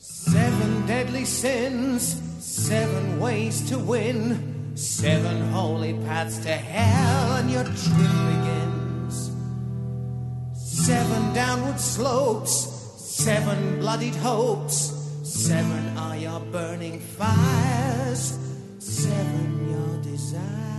Seven deadly sins, seven ways to win, seven holy paths to hell, and your trip begins. Seven downward slopes, seven bloodied hopes, seven are your burning fires, seven your desires.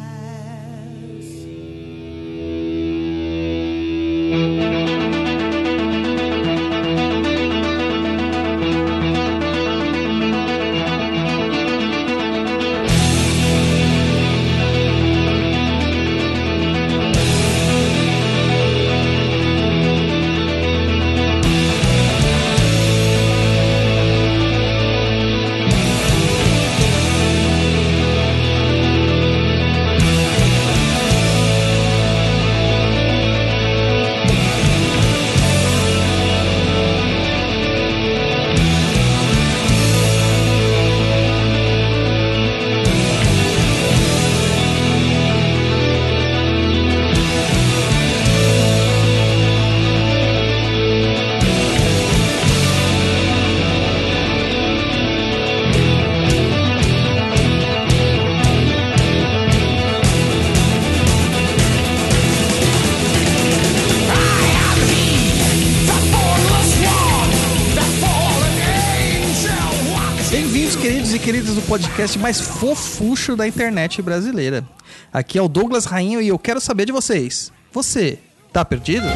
Podcast mais fofucho da internet brasileira. Aqui é o Douglas Rainho e eu quero saber de vocês. Você tá perdido?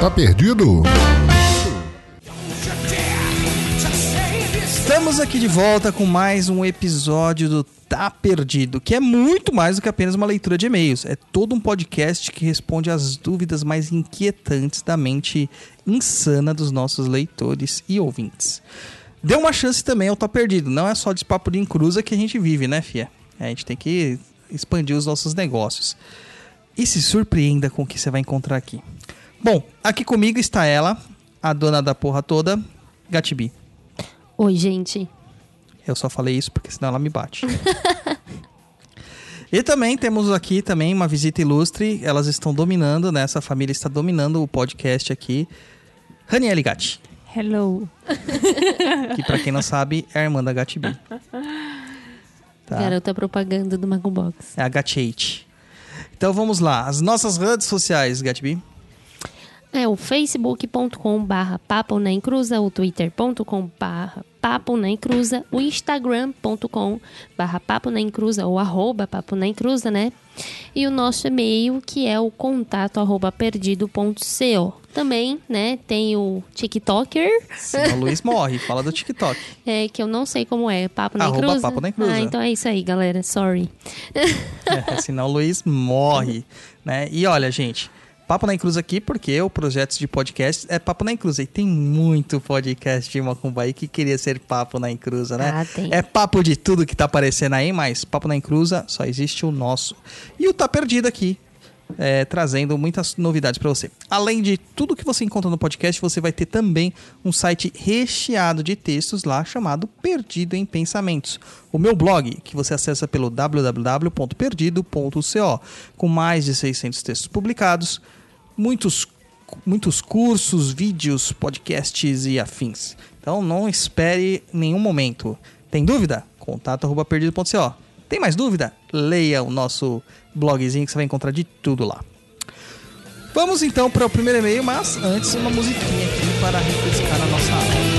Tá perdido? Estamos aqui de volta com mais um episódio do Tá Perdido, que é muito mais do que apenas uma leitura de e-mails. É todo um podcast que responde às dúvidas mais inquietantes da mente insana dos nossos leitores e ouvintes. Dê uma chance também ao Tá Perdido. Não é só de papo de encruza que a gente vive, né, Fia? A gente tem que expandir os nossos negócios. E se surpreenda com o que você vai encontrar aqui. Bom, aqui comigo está ela, a dona da porra toda, Gatibi. Oi, gente. Eu só falei isso porque senão ela me bate. e também temos aqui também uma visita ilustre. Elas estão dominando, né? Essa família está dominando o podcast aqui. Raniele Gatti, Hello. que pra quem não sabe é a irmã da Gatti B. Tá? Garota propaganda do Mago Box. É a 8. Então vamos lá. As nossas redes sociais, Gatti B. É o facebook.com barra papo na encruza, o twitter.com barra papo na encruza, o instagram.com barra papo na encruza ou arroba papo na encruza, né? E o nosso e-mail que é o contato arroba perdido.co. Também, né, tem o TikToker, Senão o Luiz morre. Fala do TikTok. é, que eu não sei como é, papo na encruza. Papo na Encruza. Ah, então é isso aí, galera, sorry. É, senão o Luiz morre, né? E olha, gente, Papo na Encruz aqui, porque o projeto de podcast é Papo na Encruz. E tem muito podcast de Macumbaí que queria ser Papo na Encruza, né? Ah, tem. É papo de tudo que tá aparecendo aí, mas Papo na Encruza só existe o nosso. E o Tá Perdido aqui, é, trazendo muitas novidades para você. Além de tudo que você encontra no podcast, você vai ter também um site recheado de textos lá chamado Perdido em Pensamentos. O meu blog, que você acessa pelo www.perdido.co, com mais de 600 textos publicados, muitos muitos cursos, vídeos, podcasts e afins. Então não espere nenhum momento. Tem dúvida? Contato arroba perdido.co. Tem mais dúvida? Leia o nosso blogzinho que você vai encontrar de tudo lá. Vamos então para o primeiro e-mail, mas antes uma musiquinha aqui para refrescar a nossa alma.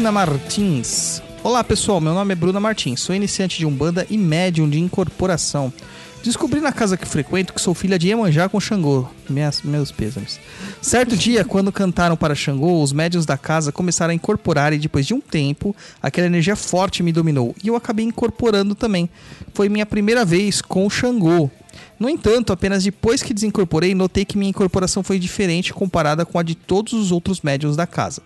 Bruna Martins. Olá pessoal, meu nome é Bruna Martins, sou iniciante de Umbanda e médium de incorporação. Descobri na casa que frequento que sou filha de Iemanjá com Xangô. Minhas, meus pêsames. Certo dia, quando cantaram para Xangô, os médios da casa começaram a incorporar e depois de um tempo, aquela energia forte me dominou e eu acabei incorporando também. Foi minha primeira vez com Xangô. No entanto, apenas depois que desincorporei, notei que minha incorporação foi diferente comparada com a de todos os outros médios da casa.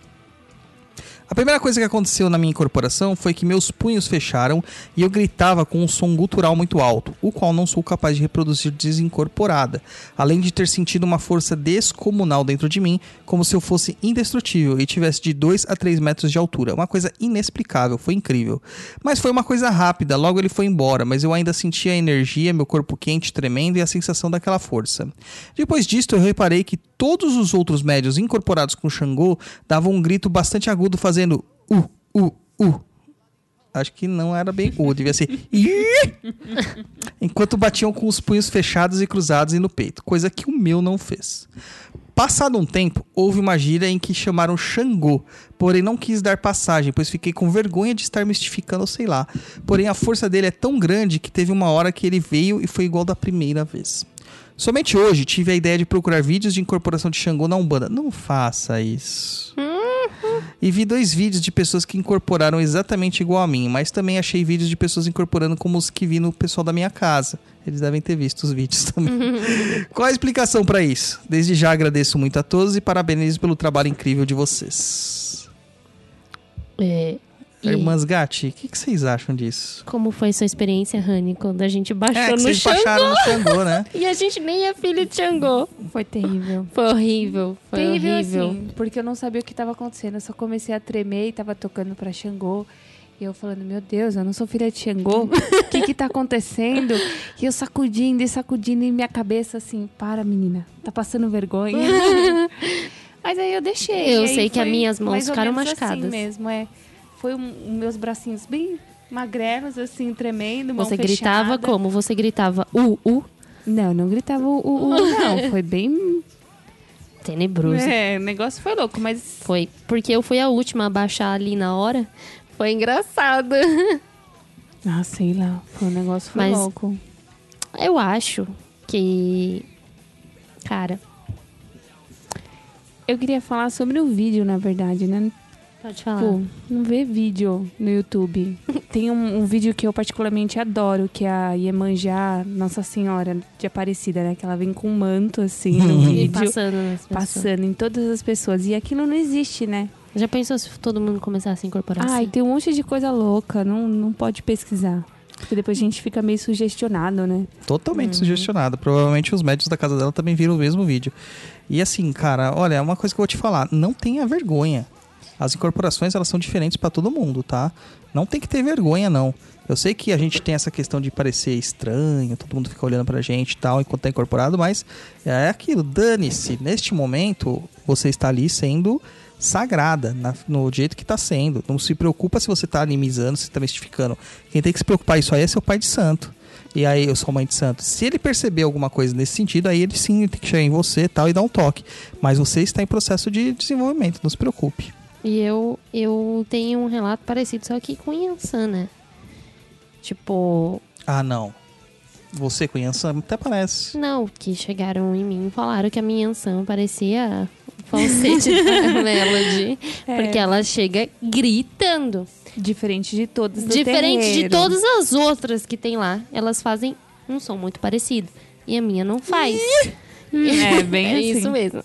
A primeira coisa que aconteceu na minha incorporação foi que meus punhos fecharam e eu gritava com um som gutural muito alto, o qual não sou capaz de reproduzir desincorporada, além de ter sentido uma força descomunal dentro de mim, como se eu fosse indestrutível e tivesse de 2 a 3 metros de altura. Uma coisa inexplicável, foi incrível. Mas foi uma coisa rápida, logo ele foi embora, mas eu ainda sentia a energia, meu corpo quente tremendo e a sensação daquela força. Depois disto, eu reparei que todos os outros médios incorporados com Xangô davam um grito bastante agudo fazendo u, u, u. Acho que não era bem u, devia ser enquanto batiam com os punhos fechados e cruzados e no peito, coisa que o meu não fez. Passado um tempo, houve uma gíria em que chamaram Xangô, porém não quis dar passagem, pois fiquei com vergonha de estar mistificando, sei lá. Porém a força dele é tão grande que teve uma hora que ele veio e foi igual da primeira vez. Somente hoje tive a ideia de procurar vídeos de incorporação de Xangô na Umbanda. Não faça isso. E vi dois vídeos de pessoas que incorporaram exatamente igual a mim, mas também achei vídeos de pessoas incorporando como os que vi no pessoal da minha casa. Eles devem ter visto os vídeos também. Qual a explicação pra isso? Desde já agradeço muito a todos e parabenizo pelo trabalho incrível de vocês. É, e Irmãs Gatti, o que, que vocês acham disso? Como foi sua experiência, Rani, quando a gente baixou É, que no vocês Xangô? baixaram no Xangô, né? E a gente nem é filho de Xangô. Foi terrível. Foi horrível. Foi terrível, horrível. assim, porque eu não sabia o que estava acontecendo. Eu só comecei a tremer e tava tocando pra Xangô. E eu falando, meu Deus, eu não sou filha de Xangô. O que que tá acontecendo? E eu sacudindo e sacudindo e minha cabeça assim, para menina, tá passando vergonha. Mas aí eu deixei. Eu sei que as minhas mãos mais ou ficaram menos machucadas. Assim mesmo, é. Foi um, meus bracinhos bem magrelos, assim, tremendo, mão Você gritava fechada. como? Você gritava uh, uh, Não, não gritava o, o não. Foi bem... tenebroso. É, o negócio foi louco, mas Foi. Porque eu fui a última a baixar ali na hora. Foi engraçado. Ah, sei lá. Foi um negócio foi Mas- louco. Eu acho que. Cara, Eu queria falar sobre o vídeo, na verdade, né? Pode falar. Pô, não vê vídeo no YouTube. Tem um, um vídeo que eu particularmente adoro, que é a Iemanjá Nossa Senhora de Aparecida, né? Que ela vem com um manto, assim, no E vídeo. passando nas pessoas. Passando em todas as pessoas. E aquilo não existe, né? Já pensou se todo mundo começasse a incorporar Ai, assim? tem um monte de coisa louca. Não, não pode pesquisar. Porque depois a gente fica meio sugestionado, né? Totalmente Uhum. sugestionada. Provavelmente os médicos da casa dela também viram o mesmo vídeo. E assim, cara, olha, uma coisa que eu vou te falar, não tenha vergonha. As incorporações, elas são diferentes pra todo mundo, tá? Não tem que ter vergonha, não. Eu sei que a gente tem essa questão de parecer estranho, todo mundo fica olhando pra gente e tal, enquanto tá incorporado, mas é aquilo, dane-se. Neste momento, você está ali sendo sagrada, na- no jeito que tá sendo. Não se preocupa se você tá animizando, se tá mistificando. Quem tem que se preocupar isso aí é seu pai de santo. E aí, eu sou mãe de santo. Se ele perceber alguma coisa nesse sentido, aí ele sim tem que chegar em você tal e dar um toque. Mas você está em processo de desenvolvimento, não se preocupe. E eu, eu tenho um relato parecido, só que com Yansan, né? Tipo, Ah, não. Você com Yansan até parece. não, que chegaram em mim e falaram que a minha Yansan parecia o falsete da Melody. É. Porque ela chega gritando. Diferente de todas Diferente de terreiro. todas as outras que tem lá. Elas fazem um som muito parecido. E a minha não faz. É, bem é assim. isso mesmo.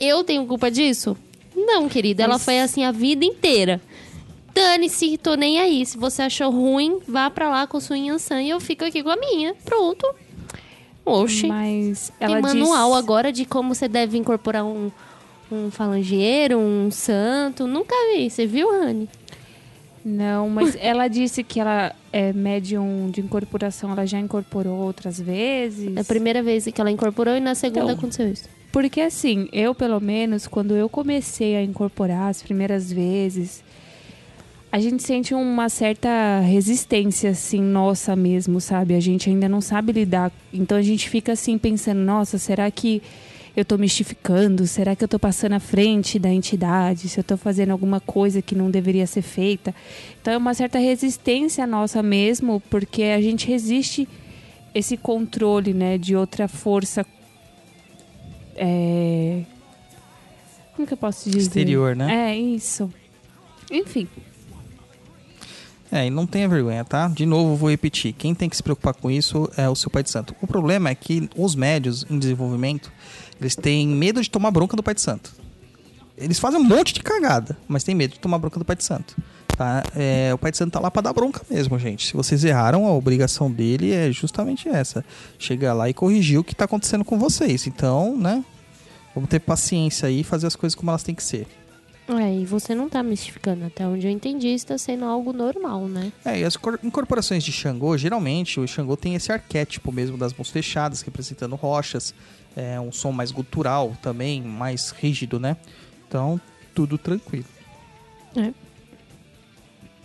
Eu tenho culpa disso? Não, querida. Ela Mas- foi assim a vida inteira. Dane-se, tô nem aí. Se você achou ruim, vá pra lá com sua Yansan e eu fico aqui com a minha. Pronto. Oxi. Mas ela Tem manual diz... agora de como você deve incorporar um, um falangeiro, um santo. Nunca vi. Você viu, Rani? Não, mas ela disse que ela é médium de incorporação, ela já incorporou outras vezes. É a primeira vez que ela incorporou e na segunda Então. aconteceu isso. Porque assim, eu pelo menos, quando eu comecei a incorporar as primeiras vezes, a gente sente uma certa resistência, assim, nossa mesmo, sabe? A gente ainda não sabe lidar. Então a gente fica assim pensando, nossa, será que eu tô mistificando? Será que eu tô passando à frente da entidade? Se eu tô fazendo alguma coisa que não deveria ser feita? Então é uma certa resistência nossa mesmo, porque a gente resiste esse controle, né, de outra força. É... Como que eu posso dizer? Exterior, né? É, isso. Enfim. É, e não tenha vergonha, tá? De novo, vou repetir. Quem tem que se preocupar com isso é o seu pai de santo. O problema é que os médios em desenvolvimento, eles têm medo de tomar bronca do pai de santo. Eles fazem um monte de cagada, mas tem medo de tomar bronca do pai de santo. Tá? É, o pai de santo tá lá pra dar bronca mesmo, gente. Se vocês erraram, a obrigação dele é justamente essa. Chegar lá e corrigir o que tá acontecendo com vocês. Então, né? Vamos ter paciência aí e fazer as coisas como elas têm que ser. É, e você não tá mistificando. Até onde eu entendi, está sendo algo normal, né? É, e as cor- incorporações de Xangô, geralmente o Xangô tem esse arquétipo mesmo das mãos fechadas, representando rochas, é um som mais gutural também, mais rígido, né? Então, tudo tranquilo. É.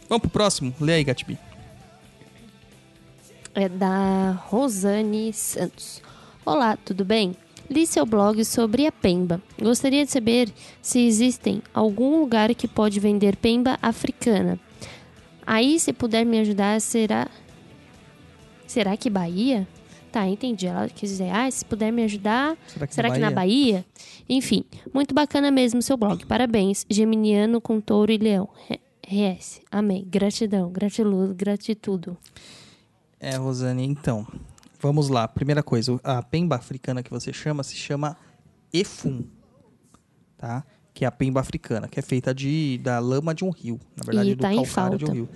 Vamos pro próximo? Lê aí, Gatbi. É da Rosane Santos. Olá, tudo bem? Li seu blog sobre a pemba. Gostaria de saber se existem algum lugar que pode vender pemba africana. Aí, se puder me ajudar, será. Será que Bahia? Tá, entendi. Ela quis dizer, ah, se puder me ajudar, Será que será na que na Bahia? Enfim, muito bacana mesmo seu blog. Parabéns. Geminiano com touro e leão. RS. Amém. Gratidão, gratiluz, gratitudo. É, Rosane, então. Vamos lá. Primeira coisa, a pemba africana que você chama se chama efum, tá? Que é a pemba africana, que é feita de, da lama de um rio. Na verdade, E do tá calcário de um rio.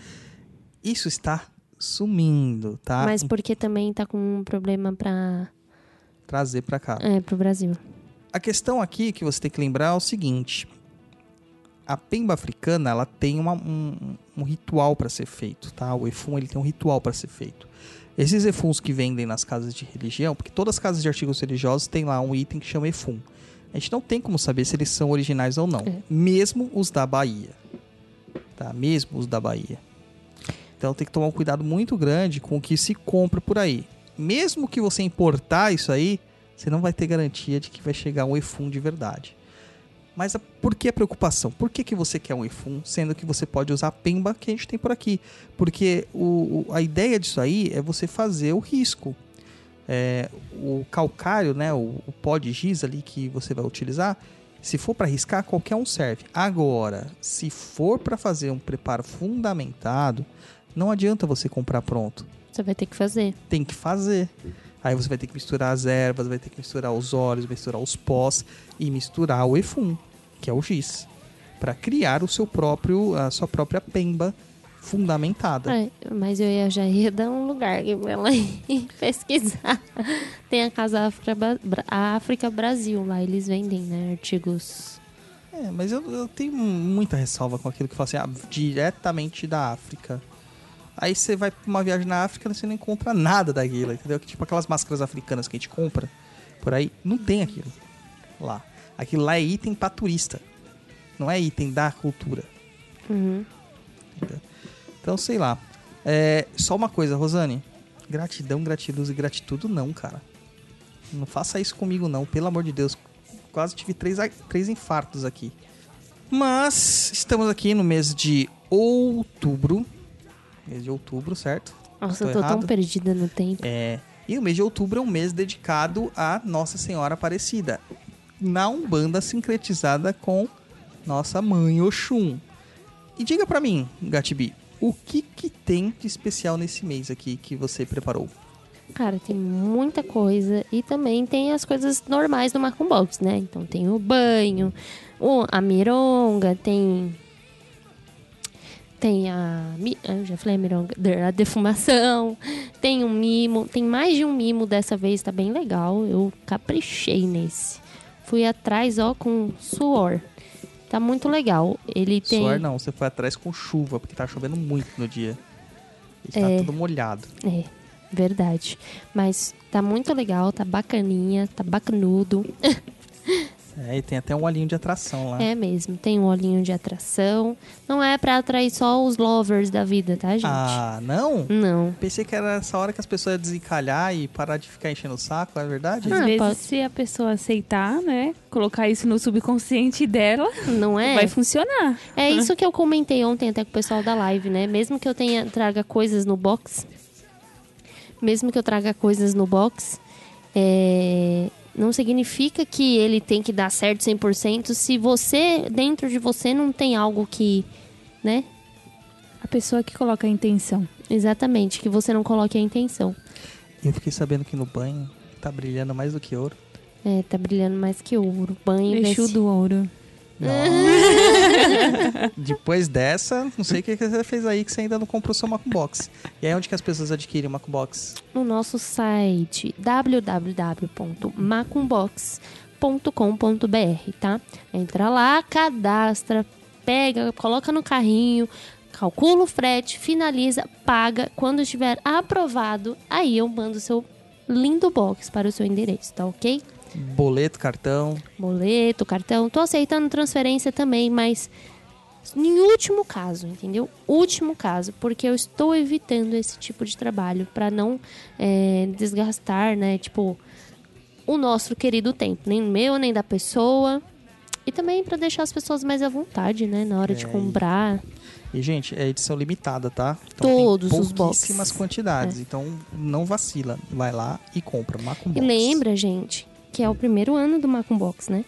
Isso está sumindo, tá? Mas porque também tá com um problema para Trazer pra cá. é, pro Brasil. A questão aqui que você tem que lembrar é o seguinte: a pemba africana ela tem uma- um, um ritual para ser feito, tá? O efum ele tem um ritual para ser feito. Esses efuns que vendem nas casas de religião, porque todas as casas de artigos religiosos têm lá um item que chama efum. A gente não tem como saber se eles são originais ou não, É. mesmo os da Bahia, tá? Mesmo os da Bahia. Então tem que tomar um cuidado muito grande com o que se compra por aí. Mesmo que você importar isso aí, você não vai ter garantia de que vai chegar um efum de verdade. Mas a- por que a preocupação? Por que, que você quer um efum, sendo que você pode usar a pemba que a gente tem por aqui? Porque o- a ideia disso aí é você fazer o risco. É, o calcário, né, o, o pó de giz ali que você vai utilizar, se for para riscar, qualquer um serve. Agora, se for para fazer um preparo fundamentado, não adianta você comprar pronto Você vai ter que fazer. tem que fazer. Aí você vai ter que misturar as ervas, vai ter que misturar os óleos, misturar os pós e misturar o efum, que é o giz, para criar o seu próprio, a sua própria pemba fundamentada. Mas eu ia, já ia dar um lugar pra ela ir pesquisar. Tem a Casa África, África Brasil lá, eles vendem, né, artigos. É, mas eu, eu tenho muita ressalva com aquilo que fala assim, ah, diretamente da África. Aí você vai pra uma viagem na África e você não encontra nada daquilo, entendeu? Que Tipo aquelas máscaras africanas que a gente compra por aí, não tem aquilo lá. Aquilo lá é item pra turista, não é item da cultura. Uhum. Então, sei lá. É, só uma coisa, Rosane. Gratidão, gratiluz e gratitude não, cara. Não faça isso comigo não, pelo amor de Deus. Quase tive três, três infartos aqui. Mas estamos aqui no mês de outubro. Mês de outubro, certo? Nossa, eu tô tão errado? perdida no tempo. É, e o mês de outubro é um mês dedicado a Nossa Senhora Aparecida. Na Umbanda sincretizada com nossa mãe Oxum. E diga pra mim, Gatibi, o que que tem de especial nesse mês aqui que você preparou? Cara, tem muita coisa. E também tem as coisas normais do Marco Box, né? Então tem o banho, a mironga, tem. Tem a. mi- Eu já falei a mironga. A defumação. Tem um mimo. Tem mais de um mimo dessa vez, tá bem legal. Eu caprichei nesse. Fui atrás, ó, com suor. Tá muito legal. Ele tem. Suor não, você foi atrás com chuva, porque tá chovendo muito no dia. Está É. tudo molhado. É, verdade. Mas tá muito legal, tá bacaninha, tá bacanudo. É, e tem até um olhinho de atração lá. É mesmo, tem um olhinho de atração. Não é pra atrair só os lovers da vida, tá, gente? Ah, não? Não. Pensei que era essa hora que as pessoas iam desencalhar e parar de ficar enchendo o saco, é verdade? Às Ah, vezes, pode- se a pessoa aceitar, né? Colocar isso no subconsciente dela, Não é? vai funcionar. É isso que eu comentei ontem até com o pessoal da live, né? Mesmo que eu tenha traga coisas no box, mesmo que eu traga coisas no box, é, não significa que ele tem que dar certo 100% se você, dentro de você, não tem algo que, né? A pessoa que coloca a intenção. Exatamente, que você não coloque a intenção. Eu fiquei sabendo que no banho tá brilhando mais do que ouro. É, tá brilhando mais que ouro. Banho Exu desse- do ouro. Depois dessa, não sei o que você fez aí que você ainda não comprou seu Macbox. E aí onde que as pessoas adquirem o Macbox? no nosso site www.macumbox.com.br, tá? Entra lá, cadastra, pega, coloca no carrinho, calcula o frete, finaliza, paga. Quando estiver aprovado, aí eu mando seu lindo box para o seu endereço, tá ok? Boleto, cartão. Boleto, cartão. Tô aceitando transferência também, mas em último caso, entendeu? Último caso, porque eu estou evitando esse tipo de trabalho para não é, desgastar, né? Tipo, o nosso querido tempo, nem meu, nem da pessoa. E também para deixar as pessoas mais à vontade, né? Na hora de É, comprar. E, gente, é edição limitada, tá? Todos tem os pouquíssimas boxes. quantidades. Então, não vacila. Vai lá e compra. Macumbox. E lembra, gente, que é o primeiro ano do Macumbox, né?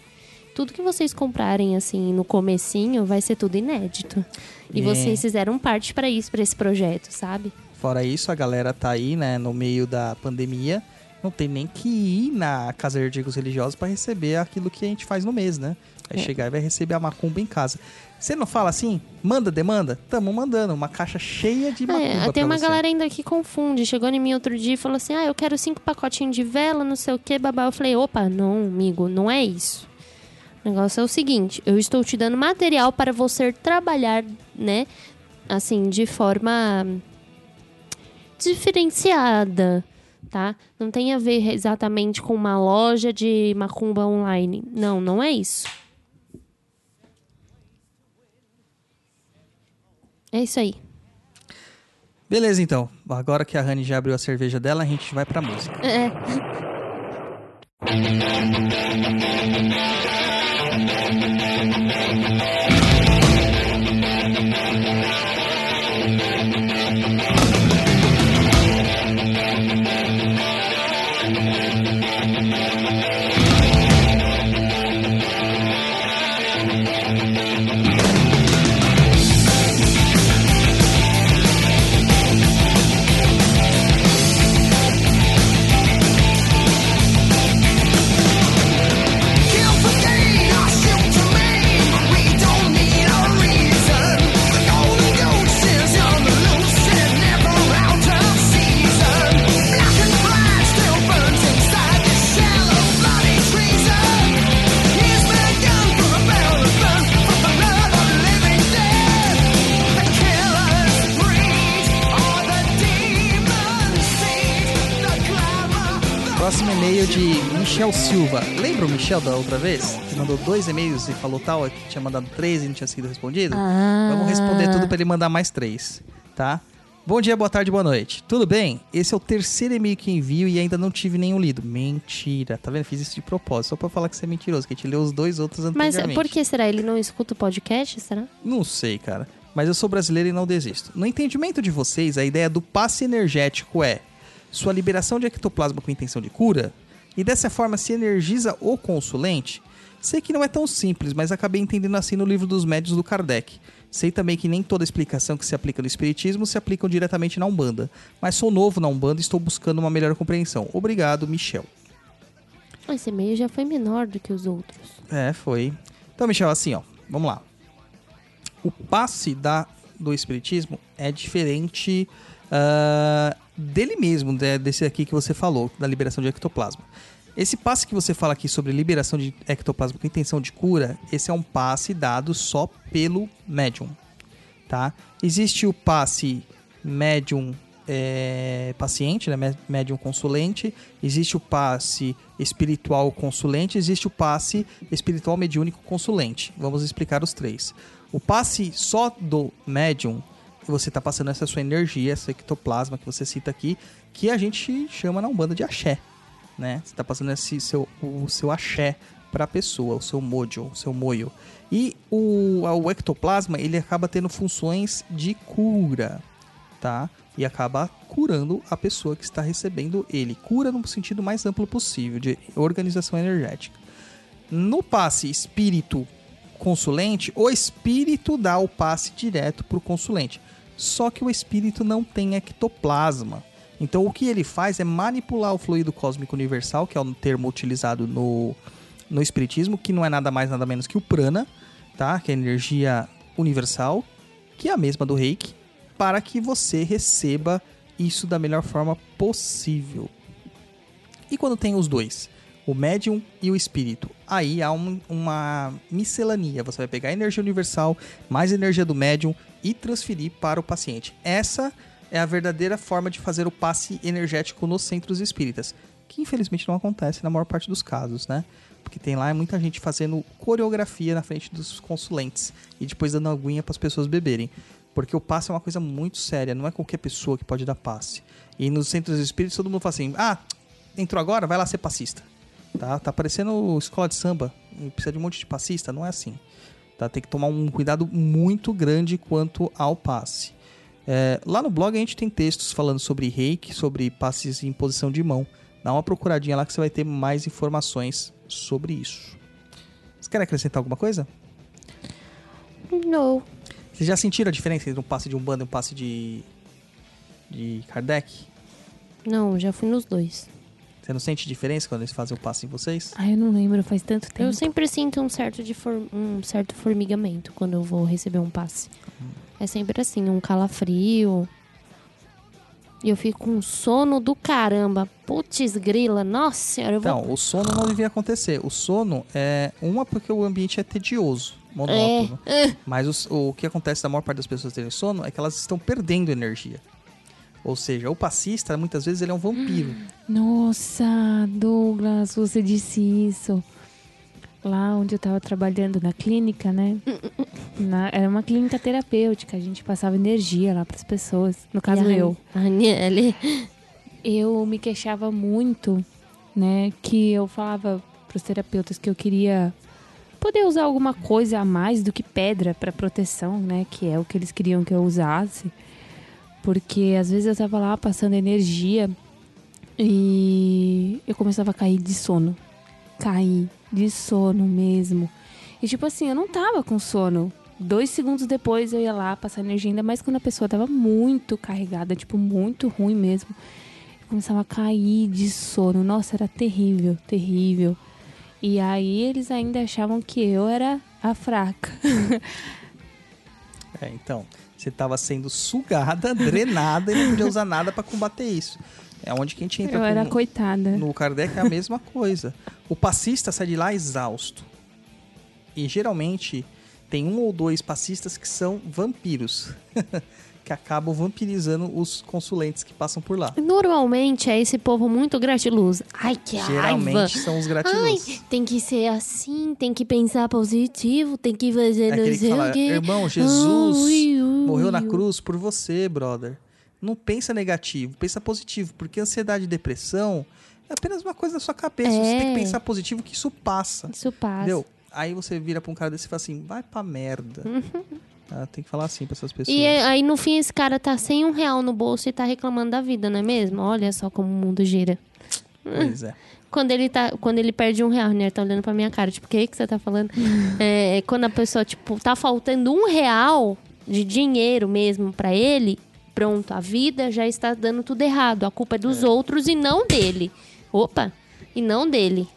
Tudo que vocês comprarem, assim, no comecinho, vai ser tudo inédito. E É. vocês fizeram parte para isso, para esse projeto, sabe? Fora isso, a galera tá aí, né, no meio da pandemia. Não tem nem que ir na casa de artigos religiosos para receber aquilo que a gente faz no mês, né? Vai É. chegar e vai receber a macumba em casa. Você não fala assim? Manda demanda? Tamo mandando. Uma caixa cheia de macumba É, tem uma você. galera ainda que confunde. Chegou em mim outro dia e falou assim: Ah, eu quero cinco pacotinhos de vela, não sei o que, babá. Eu falei: opa, não, amigo, não é isso. O negócio é o seguinte: eu estou te dando material para você trabalhar, né? Assim, de forma diferenciada, tá? Não tem a ver exatamente com uma loja de macumba online. Não, não é isso. É isso aí. Beleza, então. Agora que a Rani já abriu a cerveja dela, a gente vai pra música. É. e-mail de Michel Silva. Lembra o Michel da outra vez? Que mandou dois e-mails e falou tal, que tinha mandado três e não tinha sido respondido? Ah. Vamos responder tudo pra ele mandar mais três, tá? Bom dia, boa tarde, boa noite. Tudo bem? Esse é o terceiro e-mail que envio e ainda não tive nenhum lido. Mentira, tá vendo? Fiz isso de propósito, só pra falar que você é mentiroso, que a gente leu os dois outros Mas anteriormente. por que será? Ele não escuta o podcast, será? Não sei, cara. Mas eu sou brasileiro e não desisto. No entendimento de vocês, a ideia do passe energético é sua liberação de ectoplasma com intenção de cura? E dessa forma se energiza o consulente? Sei que não é tão simples, mas acabei entendendo assim no livro dos médios do Kardec. Sei também que nem toda explicação que se aplica no Espiritismo se aplicam diretamente na Umbanda. Mas sou novo na Umbanda e estou buscando uma melhor compreensão. Obrigado, Michel. Esse e-mail já foi menor do que os outros. É, foi. Então, Michel, assim, ó, vamos lá. O passe da, do Espiritismo é diferente ah, dele mesmo, né, desse aqui que você falou, da liberação de ectoplasma. Esse passe que você fala aqui sobre liberação de ectoplasma com intenção de cura, esse é um passe dado só pelo médium, tá? Existe o passe médium é, paciente, né, mé- médium consulente, existe o passe espiritual consulente, existe o passe espiritual mediúnico consulente. Vamos explicar os três. O passe só do médium, você está passando essa sua energia, esse ectoplasma que você cita aqui, que a gente chama na Umbanda de axé, né? Você está passando esse seu, o seu axé para a pessoa, o seu mojo, o seu moio. E o, o ectoplasma, ele acaba tendo funções de cura, tá? E acaba curando a pessoa que está recebendo ele. Cura no sentido mais amplo possível, de organização energética. No passe espírito consulente, o espírito dá o passe direto para o consulente. Só que o espírito não tem ectoplasma. Então o que ele faz é manipular o fluido cósmico universal, que é um termo utilizado no, no espiritismo, que não é nada mais nada menos que o prana, tá? Que é a energia universal, que é a mesma do reiki, para que você receba isso da melhor forma possível. E quando tem os dois, o médium e o espírito, aí há um- uma miscelania. Você vai pegar a energia universal mais energia do médium e transferir para o paciente. Essa é a verdadeira forma de fazer o passe energético nos centros espíritas, que infelizmente não acontece na maior parte dos casos, né? Porque tem lá muita gente fazendo coreografia na frente dos consulentes e depois dando aguinha para as pessoas beberem. Porque o passe é uma coisa muito séria, não é qualquer pessoa que pode dar passe. E nos centros espíritas todo mundo fala assim: ah, entrou agora, vai lá ser passista. Tá, tá parecendo escola de samba, e precisa de um monte de passista, não é assim. Tá, tem que tomar um cuidado muito grande quanto ao passe. É, lá no blog a gente tem textos falando sobre reiki, sobre passes em posição de mão. Dá uma procuradinha lá que você vai ter mais informações sobre isso. Vocês querem acrescentar alguma coisa? Não. Vocês já sentiram a diferença entre um passe de Umbanda e um passe de, de Kardec? Não, já fui nos dois. Você não sente diferença quando eles fazem o passe em vocês? Ai, eu não lembro, faz tanto tempo. Eu sempre sinto um certo, de for- um certo formigamento quando eu vou receber um passe. É sempre assim, um calafrio. E eu fico com sono do caramba. Putz, grila. Nossa senhora, eu vou... Então, o sono não devia acontecer. O sono é uma porque o ambiente é tedioso, monótono. Mas os- o, que acontece da maior parte das pessoas terem sono é que elas estão perdendo energia. Ou seja, o passista, muitas vezes, ele é um vampiro. Nossa, Douglas, você disse isso. Lá onde eu tava trabalhando na clínica, né? Na- era uma clínica terapêutica, a gente passava energia lá pras pessoas. No caso, E a- eu. A Aniele. Eu me queixava muito, né? Que eu falava pros terapeutas que eu queria poder usar alguma coisa a mais do que pedra pra proteção, né? Que é o que eles queriam que eu usasse. Porque às vezes eu tava lá passando energia e eu começava a cair de sono. Cair de sono mesmo. E tipo assim, eu não tava com sono. Dois segundos depois eu ia lá passar energia, ainda mais quando a pessoa tava muito carregada, tipo, muito ruim mesmo. Eu começava a cair de sono. Nossa, era terrível, terrível. E aí eles ainda achavam que eu era a fraca. É, então, você estava sendo sugada, drenada e não podia usar nada para combater isso. É onde que a gente entra Eu era com- coitada. No Kardec é a mesma coisa. O passista sai de lá exausto. E geralmente tem um ou dois passistas que são vampiros. que acabam vampirizando os consulentes que passam por lá. Normalmente é esse povo muito gratiluz. Ai, que raiva. Geralmente são os Ai, gratiluz. tem que ser assim, tem que pensar positivo, tem que fazer É aquele que fala, irmão, Jesus Ui, ui, morreu na cruz por você, brother. Não pensa negativo, pensa positivo, porque ansiedade e depressão é apenas uma coisa da sua cabeça. Você tem que É. pensar positivo que isso passa. Isso passa. Entendeu? Aí você vira pra um cara desse e fala assim, vai pra merda. Ah, tem que falar assim pra essas pessoas. E é- aí no fim esse cara tá sem um real no bolso e tá reclamando da vida, não é mesmo? Olha só como o mundo gira. Pois é. Quando ele, tá, quando ele perde um real, né? Ele tá olhando pra minha cara, tipo, o que, que você tá falando? É, quando a pessoa, tipo, tá faltando um real de dinheiro mesmo pra ele, pronto, a vida já está dando tudo errado. A culpa é dos outros e não dele. Opa! E não dele.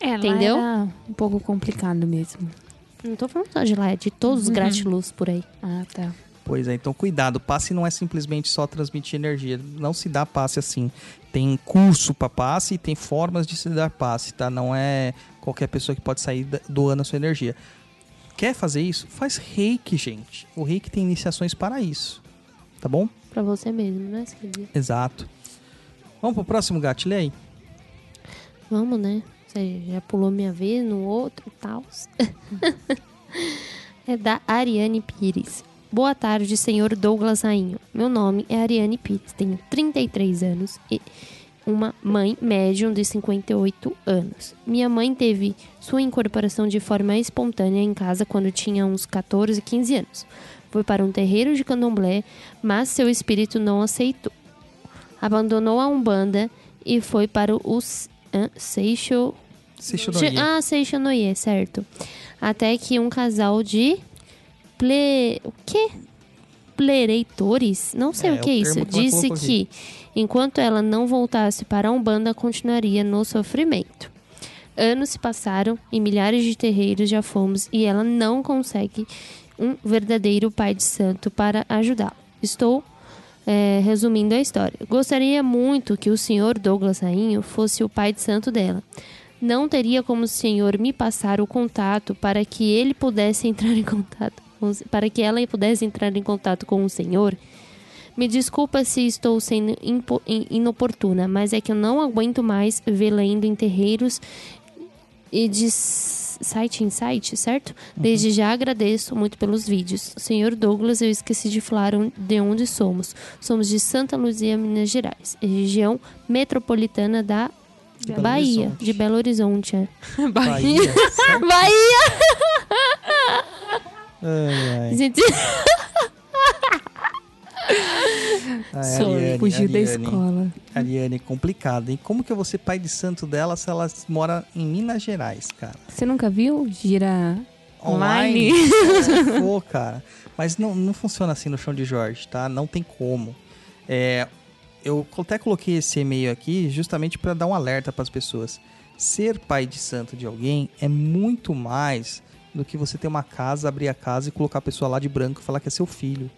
É, lá Entendeu? Era um pouco complicado mesmo. Não tô falando só de lá, é de todos os gratiluz por aí. Ah, tá. Pois é, então cuidado. Passe não é simplesmente só transmitir energia. Não se dá passe assim. Tem curso para passe e tem formas de se dar passe, tá? Não é qualquer pessoa que pode sair doando a sua energia. Quer fazer isso? Faz reiki, gente. O reiki tem iniciações para isso. Tá bom? Pra você mesmo, né, Silvia? Exato. Vamos pro próximo gato, lê aí. Vamos, né? Você já pulou minha vez no outro e tal. é da Ariane Pires. Boa tarde, senhor Douglas Rainho. Meu nome é Ariane Pires, tenho 33 anos e uma mãe médium de 58 anos. Minha mãe teve sua incorporação de forma espontânea em casa quando tinha uns 14, 15 anos. Foi para um terreiro de candomblé, mas seu espírito não aceitou. Abandonou a Umbanda e foi para hã? Seixo... Seixonoye. Ah, Seixonoye, certo. Até que um casal de ple... o quê? Plereitores? Não sei É, o que é isso. que Disse que enquanto ela não voltasse para a Umbanda, continuaria no sofrimento. Anos se passaram e milhares de terreiros já fomos e ela não consegue um verdadeiro pai de santo para ajudá-la. Estou é, resumindo a história. Gostaria muito que o senhor Douglas Rainho fosse o pai de santo dela. Não teria como o senhor me passar o contato para que ele pudesse entrar em contato com, para que ela pudesse entrar em contato com o senhor? Me desculpa se estou sendo inoportuna, mas é que eu não aguento mais vê-la indo em terreiros e de site em site, certo? Desde já agradeço muito pelos vídeos. Senhor Douglas, eu esqueci de falar de onde somos. Somos de Santa Luzia, Minas Gerais, região metropolitana da De Belo Bahia, Horizonte. de Belo Horizonte. é. Bahia. Bahia! Ai, ai. Gente, Ai, Só Ariane, fugiu da escola. Ariane, complicado. E como que eu vou ser pai de santo dela se ela mora em Minas Gerais, cara? Você nunca viu gira online? É, Pô, cara. Mas não, não funciona assim no chão de Jorge, tá? Não tem como. É, eu até coloquei esse e-mail aqui justamente para dar um alerta para as pessoas. Ser pai de santo de alguém é muito mais do que você ter uma casa, abrir a casa e colocar a pessoa lá de branco e falar que é seu filho.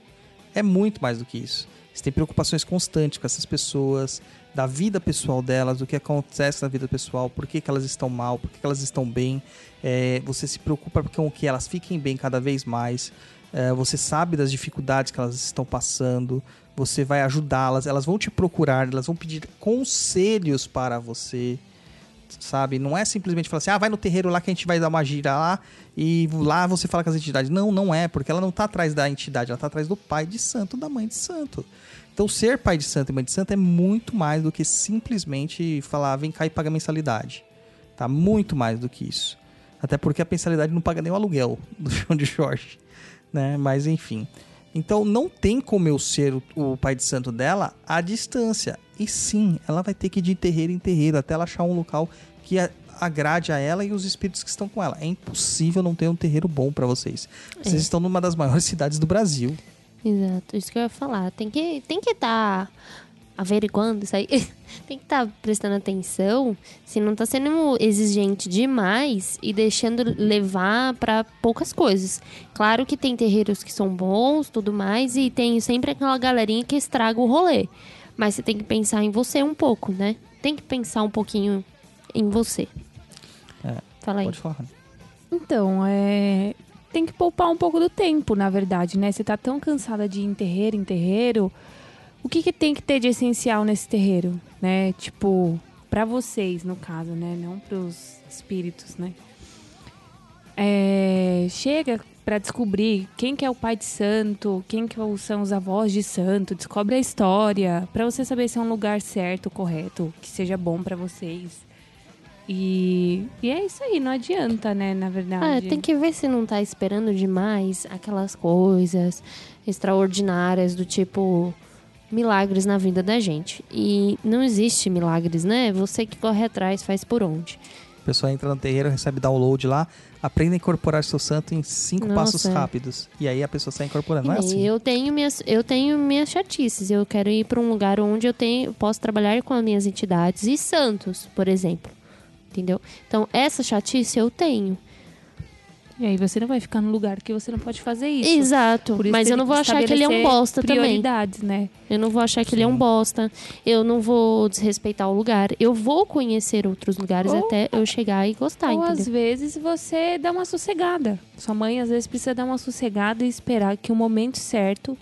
É muito mais do que isso. Você tem preocupações constantes com essas pessoas, da vida pessoal delas, do que acontece na vida pessoal, por que, que elas estão mal, por que, que elas estão bem. É, você se preocupa com que elas fiquem bem cada vez mais. É, você sabe das dificuldades que elas estão passando. Você vai ajudá-las. Elas vão te procurar, elas vão pedir conselhos para você sabe? Não é simplesmente falar assim, ah, vai no terreiro lá que a gente vai dar uma gira lá e lá você fala com as entidades. Não, não é, porque ela não tá atrás da entidade, ela tá atrás do pai de santo, da mãe de santo. Então, ser pai de santo e mãe de santo é muito mais do que simplesmente falar, vem cá e paga mensalidade. Tá? Muito mais do que isso. Até porque a mensalidade não paga nem o aluguel do chão de Jorge, né? Mas enfim. Então não tem como eu ser o, o pai de santo dela à distância. E sim, ela vai ter que ir de terreiro em terreiro até ela achar um local que a- agrade a ela e os espíritos que estão com ela. É impossível não ter um terreiro bom pra vocês. Vocês É. estão numa das maiores cidades do Brasil. Exato, isso que eu ia falar. Tem que tem que estar averiguando isso aí. tem que estar prestando atenção se não tá sendo exigente demais e deixando levar pra poucas coisas. Claro que tem terreiros que são bons, tudo mais, e tem sempre aquela galerinha que estraga o rolê. Mas você tem que pensar em você um pouco, né? Tem que pensar um pouquinho em você. É, Fala aí. Pode falar. Então, é. Tem que poupar um pouco do tempo, na verdade, né? Você tá tão cansada de ir em terreiro, em terreiro. O que, que tem que ter de essencial nesse terreiro, né? Tipo, pra vocês, no caso, né? Não pros espíritos, né? É, chega pra descobrir quem que é o pai de santo, quem que são os avós de santo, descobre a história, pra você saber se é um lugar certo, correto, que seja bom pra vocês. E, e é isso aí, não adianta, né, na verdade. Ah, tem que ver se não tá esperando demais aquelas coisas extraordinárias do tipo milagres na vida da gente. E não existe milagres, né? Você que corre atrás faz por onde. A pessoa entra no terreiro, recebe download lá, aprenda a incorporar seu santo em cinco Nossa, passos rápidos. E aí a pessoa sai incorporando. Não é E assim. Eu tenho minhas eu tenho minhas chatices. Eu quero ir para um lugar onde eu tenho posso trabalhar com as minhas entidades e santos, por exemplo. Entendeu? Então, essa chatice eu tenho. E aí você não vai ficar no lugar que você não pode fazer isso. Exato. Isso Mas eu tem não vou achar que ele é um bosta também. prioridades, né? Eu não vou achar que ele é um bosta. Eu não vou desrespeitar o lugar. Eu vou conhecer outros lugares Ou- até eu chegar e gostar, Ou às entendeu? vezes você dá uma sossegada. Sua mãe às vezes precisa dar uma sossegada e esperar que o momento certo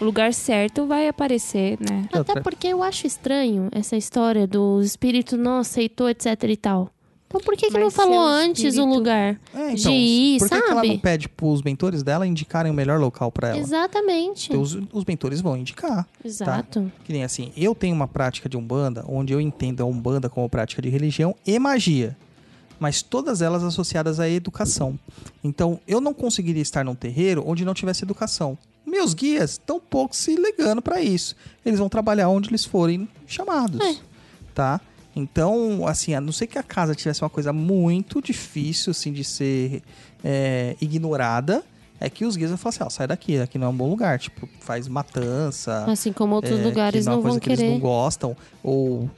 O lugar certo vai aparecer, né? Até porque eu acho estranho essa história do espírito não aceitou, etc e tal. Então por que, que Mas não falou seu antes o espírito- lugar É, de ir, por que, que ela sabe? não pede pros mentores dela indicarem o melhor local pra ela? Exatamente. Porque os, os mentores vão indicar. Exato. Que nem assim, eu tenho uma prática de Umbanda, onde eu entendo a Umbanda como prática de religião e magia. Mas todas elas associadas à educação. Então, eu não conseguiria estar num terreiro onde não tivesse educação. Meus guias estão pouco se ligando para isso. Eles vão trabalhar onde eles forem chamados. É. Tá? Então, assim, a não ser que a casa tivesse uma coisa muito difícil, assim, de ser é, ignorada, é que os guias vão falar assim, ó, sai daqui, aqui não é um bom lugar. Tipo, faz matança, Assim como outros é, lugares que não é não vão que eles querer. não gostam, ou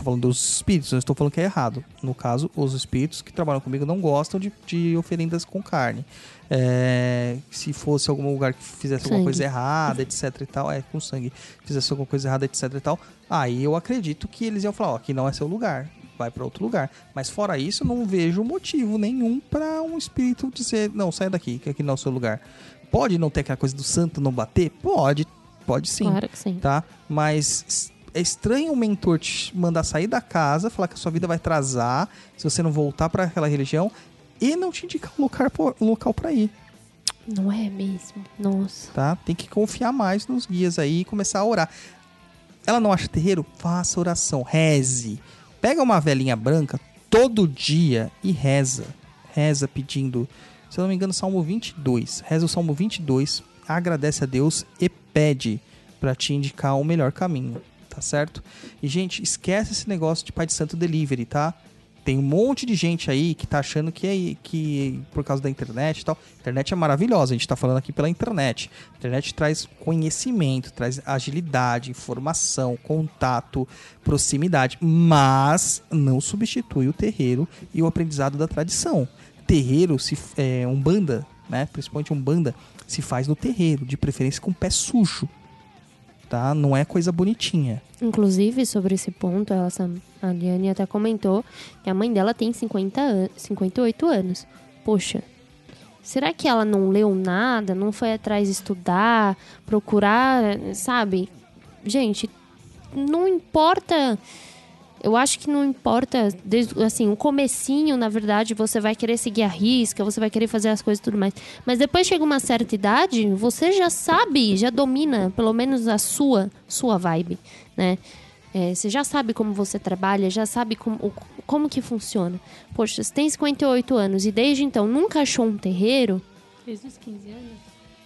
tô falando dos espíritos, não estou falando que é errado. No caso, os espíritos que trabalham comigo não gostam de, de oferendas com carne. É, se fosse algum lugar que fizesse alguma Sangue. coisa errada, etc e tal, é, com sangue, fizesse alguma coisa errada, etc e tal, aí eu acredito que eles iam falar, ó, aqui não é seu lugar, vai para outro lugar. Mas fora isso, não vejo motivo nenhum para um espírito dizer, não, sai daqui, que aqui não é o seu lugar. Pode não ter aquela coisa do santo não bater? Pode, pode sim Claro que sim. tá? Mas é estranho o mentor te mandar sair da casa, falar que a sua vida vai atrasar se você não voltar para aquela religião e não te indicar um um local para ir, Não é mesmo? Nossa. tá? Tem que confiar mais nos guias aí e começar a orar. Ela não acha terreiro? Faça oração, reze. Pega uma velhinha branca todo dia e reza. Reza pedindo, se eu não me engano, Salmo 22. Reza o Salmo 22, agradece a Deus e pede pra te indicar o melhor caminho, tá certo? E gente, esquece esse negócio de pai de santo delivery, tá? Tem um monte de gente aí que tá achando que é que por causa da internet e tal. Internet é maravilhosa, a gente tá falando aqui pela internet. Internet traz conhecimento, traz agilidade, informação, contato, proximidade, mas não substitui o terreiro e o aprendizado da tradição. Terreiro, se é, umbanda, né? Principalmente umbanda, se faz no terreiro, de preferência com pé sujo, tá? Não é coisa bonitinha. Inclusive, sobre esse ponto, ela, a Liane até comentou que a mãe dela tem 50 an 58 anos. Poxa, será que ela não leu nada? Não foi atrás estudar, procurar, sabe? Gente, não importa. Eu acho que não importa, desde, assim, o comecinho, na verdade, você vai querer seguir a risca, você vai querer fazer as coisas e tudo mais. Mas depois chega uma certa idade, você já sabe, já domina, pelo menos a sua, sua vibe, né? É, você já sabe como você trabalha, já sabe como, como que funciona. Poxa, você tem 58 anos e desde então nunca achou um terreiro, Desde os 15 anos.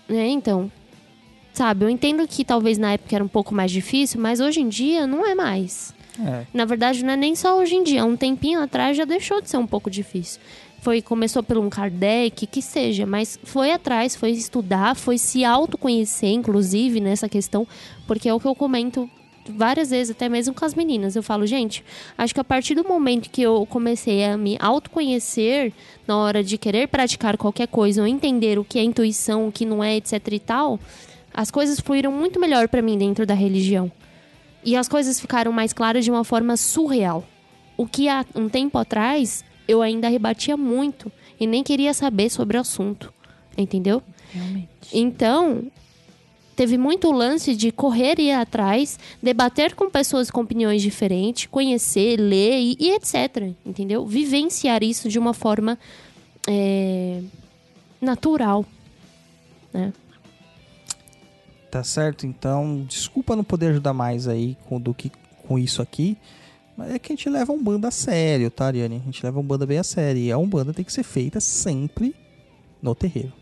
né? Então, sabe, eu entendo que talvez na época era um pouco mais difícil, mas hoje em dia não é mais. É. Na verdade, não é nem só hoje em dia. Um tempinho atrás já deixou de ser um pouco difícil. Foi, começou por um Kardec, que seja, mas foi atrás, foi estudar, foi se autoconhecer, inclusive, nessa questão, porque é o que eu comento várias vezes, até mesmo com as meninas. Eu falo, gente, acho que a partir do momento que eu comecei a me autoconhecer na hora de querer praticar qualquer coisa, ou entender o que é intuição, o que não é, etc e tal, as coisas fluíram muito melhor pra mim dentro da religião. E as coisas ficaram mais claras de uma forma surreal. O que há um tempo atrás eu ainda rebatia muito e nem queria saber sobre o assunto. Entendeu? Realmente. Então, teve muito lance de correr e ir atrás, debater com pessoas com opiniões diferentes, conhecer, ler e, e etc. Entendeu? Vivenciar isso de uma forma é, natural. Né? Tá certo? Então, desculpa não poder ajudar mais aí com, do que com isso aqui. Mas é que a gente leva um banda a sério, tá, Ariane? A gente leva um banda bem a sério. E a Umbanda tem que ser feita sempre no terreiro.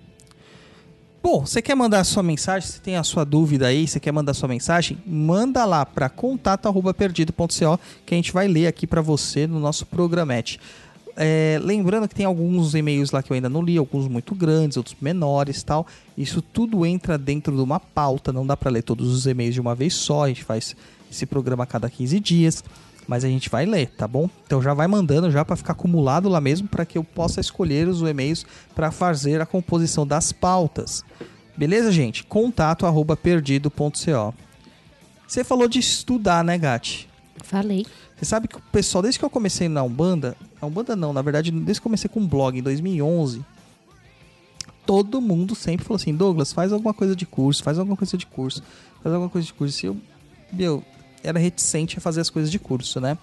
Bom, você quer mandar a sua mensagem? Você tem a sua dúvida aí? Você quer mandar a sua mensagem? Manda lá para contato@perdido.co que a gente vai ler aqui para você no nosso programete. É, lembrando que tem alguns e-mails lá que eu ainda não li, alguns muito grandes, outros menores tal. Isso tudo entra dentro de uma pauta, não dá para ler todos os e-mails de uma vez só. A gente faz esse programa a cada 15 dias, mas a gente vai ler, tá bom? Então já vai mandando já para ficar acumulado lá mesmo para que eu possa escolher os e-mails para fazer a composição das pautas. Beleza, gente? Contato arroba perdido.co. Você falou de estudar, né, Gati? Falei. Você sabe que o pessoal, desde que eu comecei na Umbanda, na Umbanda não, na verdade, desde que eu comecei com um blog em 2011, todo mundo sempre falou assim: Douglas, faz alguma coisa de curso, faz alguma coisa de curso, faz alguma coisa de curso. E eu, meu, era reticente a fazer as coisas de curso, né?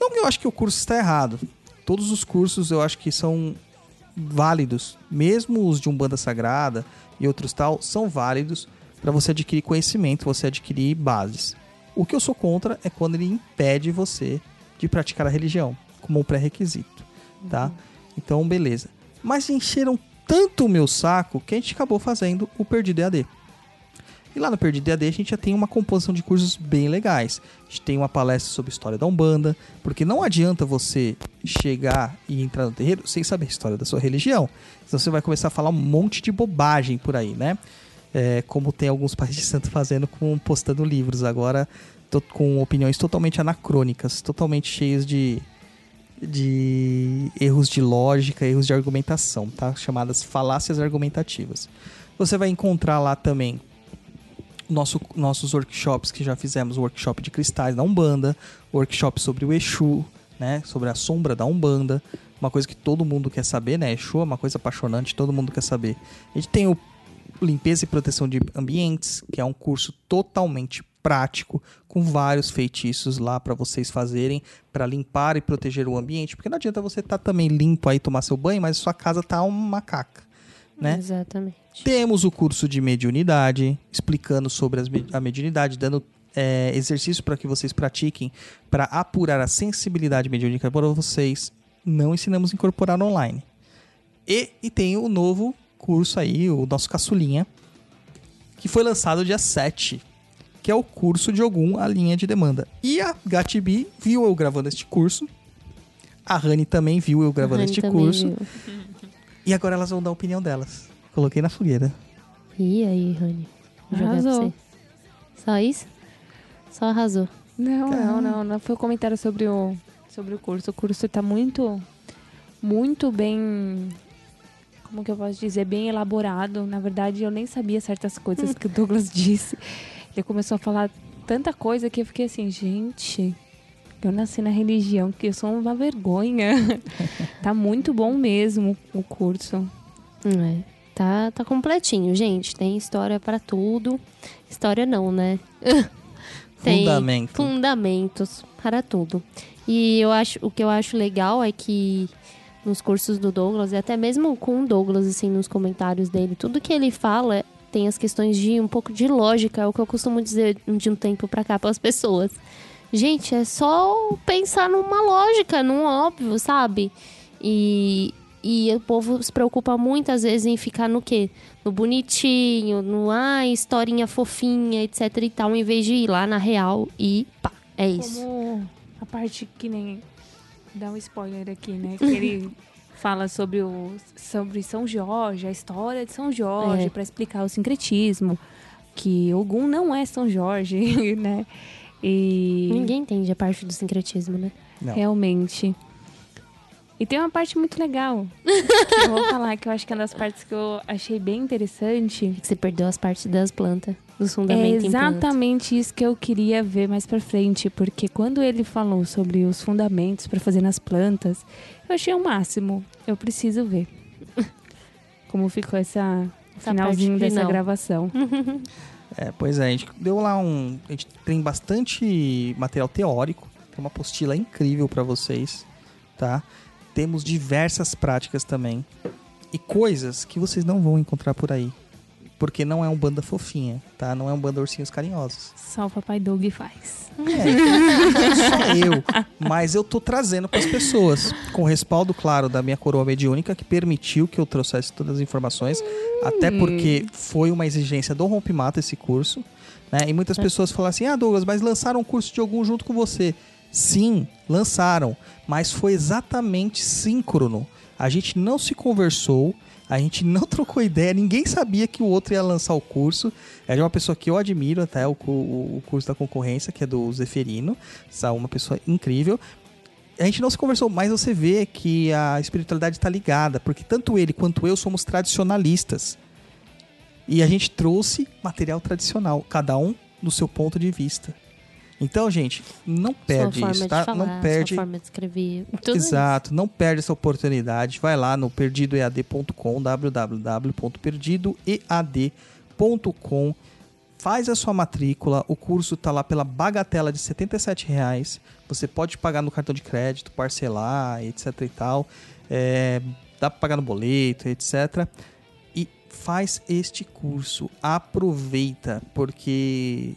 Não que eu acho que o curso está errado. Todos os cursos eu acho que são válidos, mesmo os de Umbanda Sagrada e outros tal, são válidos para você adquirir conhecimento, você adquirir bases. O que eu sou contra é quando ele impede você de praticar a religião como um pré-requisito, tá? Então, beleza. Mas encheram tanto o meu saco que a gente acabou fazendo o Perdido EAD. E lá no Perdido EAD a gente já tem uma composição de cursos bem legais. A gente tem uma palestra sobre história da Umbanda, porque não adianta você chegar e entrar no terreiro sem saber a história da sua religião. Senão você vai começar a falar um monte de bobagem por aí, né? É, como tem alguns pais de santo fazendo com postando livros agora to- com opiniões totalmente anacrônicas, totalmente cheias de de erros de lógica, erros de argumentação, tá? Chamadas falácias argumentativas. Você vai encontrar lá também nosso, nossos workshops que já fizemos, workshop de cristais da Umbanda, workshop sobre o Exu, né? Sobre a sombra da Umbanda, uma coisa que todo mundo quer saber, né? Exu é uma coisa apaixonante, todo mundo quer saber. A gente tem o limpeza e proteção de ambientes, que é um curso totalmente prático, com vários feitiços lá para vocês fazerem para limpar e proteger o ambiente, porque não adianta você estar também limpo aí tomar seu banho, mas sua casa tá uma caca, né? Exatamente. Temos o curso de mediunidade, explicando sobre me- a mediunidade, dando é, exercício para que vocês pratiquem para apurar a sensibilidade mediúnica para vocês. Não ensinamos a incorporar online. E, e tem o novo curso aí, o nosso caçulinha, que foi lançado dia 7, que é o curso de Ogum, a linha de demanda. E a Gatibi viu eu gravando este curso. A Rani também viu eu gravando este curso. viu. E agora elas vão dar a opinião delas. Coloquei na fogueira. E aí, Rani? Arrasou. Só isso? Só arrasou. Não, não, não, não. Foi um comentário sobre o, sobre o curso. O curso tá muito, muito bem. Como que eu posso dizer? Bem elaborado. Na verdade, eu nem sabia certas coisas que o Douglas disse. Ele começou a falar tanta coisa que eu fiquei assim, gente. Eu nasci na religião, que eu sou uma vergonha. tá muito bom mesmo o curso. É, tá, tá completinho, gente. Tem história pra tudo. História não, né? Tem Fundamento. fundamentos para tudo. E eu acho, o que eu acho legal é que nos cursos do Douglas, e até mesmo com o Douglas, assim, nos comentários dele, tudo que ele fala tem as questões de um pouco de lógica, é o que eu costumo dizer de um tempo pra cá para as pessoas. Gente, é só pensar numa lógica, num óbvio, sabe? E, e o povo se preocupa muitas vezes em ficar no quê? No bonitinho, no ah, historinha fofinha, etc e tal, em vez de ir lá na real e pá, é isso. Como a parte que nem. Dá um spoiler aqui, né? Que ele fala sobre, o, sobre São Jorge, a história de São Jorge, É. pra explicar o sincretismo. Que Ogum não é São Jorge, né? E Ninguém entende a parte do sincretismo, né? Não. realmente. E tem uma parte muito legal. que eu vou falar, que eu acho que é uma das partes que eu achei bem interessante. Que você perdeu as partes das plantas, dos É fundamentos em planta. exatamente isso que eu queria ver mais pra frente, porque quando ele falou sobre os fundamentos pra fazer nas plantas, eu achei o máximo. Eu preciso ver como ficou essa Essa finalzinho dessa final. gravação. É, pois é, a gente deu lá um. A gente tem bastante material teórico, tem uma apostila incrível pra vocês, tá? Temos diversas práticas também. E coisas que vocês não vão encontrar por aí. Porque não é um banda fofinha, tá? Não é um banda ursinhos carinhosos. Só o papai Doug faz. É, só eu. Mas eu tô trazendo pras pessoas. Com o respaldo, claro, da minha coroa mediúnica, que permitiu que eu trouxesse todas as informações. Até porque foi uma exigência do Rompimata esse curso. Né? E muitas pessoas falam assim: ah, Douglas, mas lançaram um curso de algum junto com você. Sim, lançaram. Mas foi exatamente síncrono. A gente não se conversou. A gente não trocou ideia, ninguém sabia que o outro ia lançar o curso. É uma pessoa que eu admiro até, o, cu- o curso da concorrência, que é do Zeferino. Essa uma pessoa incrível. A gente não se conversou, mas você vê que a espiritualidade está ligada, porque tanto ele quanto eu somos tradicionalistas. E a gente trouxe material tradicional, cada um do seu ponto de vista. Então, gente, não perde sua forma isso, tá? falar, não perde. sua forma de escrever. Tudo isso. Exato, não perde essa oportunidade. Vai lá no perdidoead.com, www.perdidoead.com. Faz a sua matrícula, o curso tá lá pela bagatela de 77 reais. Você pode pagar no cartão de crédito, parcelar, etc e tal. É, dá para pagar no boleto, etc. E faz este curso, aproveita, porque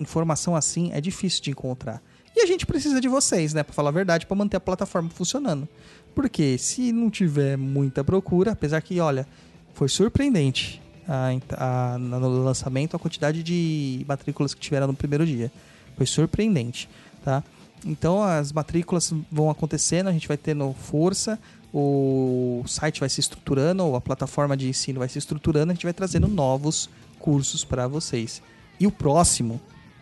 informação assim é difícil de encontrar. E a gente precisa de vocês, né, para falar a verdade, para manter a plataforma funcionando. Porque se não tiver muita procura, apesar que, olha, foi surpreendente a, a- no lançamento a quantidade de matrículas que tiveram no primeiro dia. Foi surpreendente, tá? Então as matrículas vão acontecendo, a gente vai tendo força, o site vai se estruturando, a plataforma de ensino vai se estruturando, a gente vai trazendo novos cursos para vocês. E o próximo,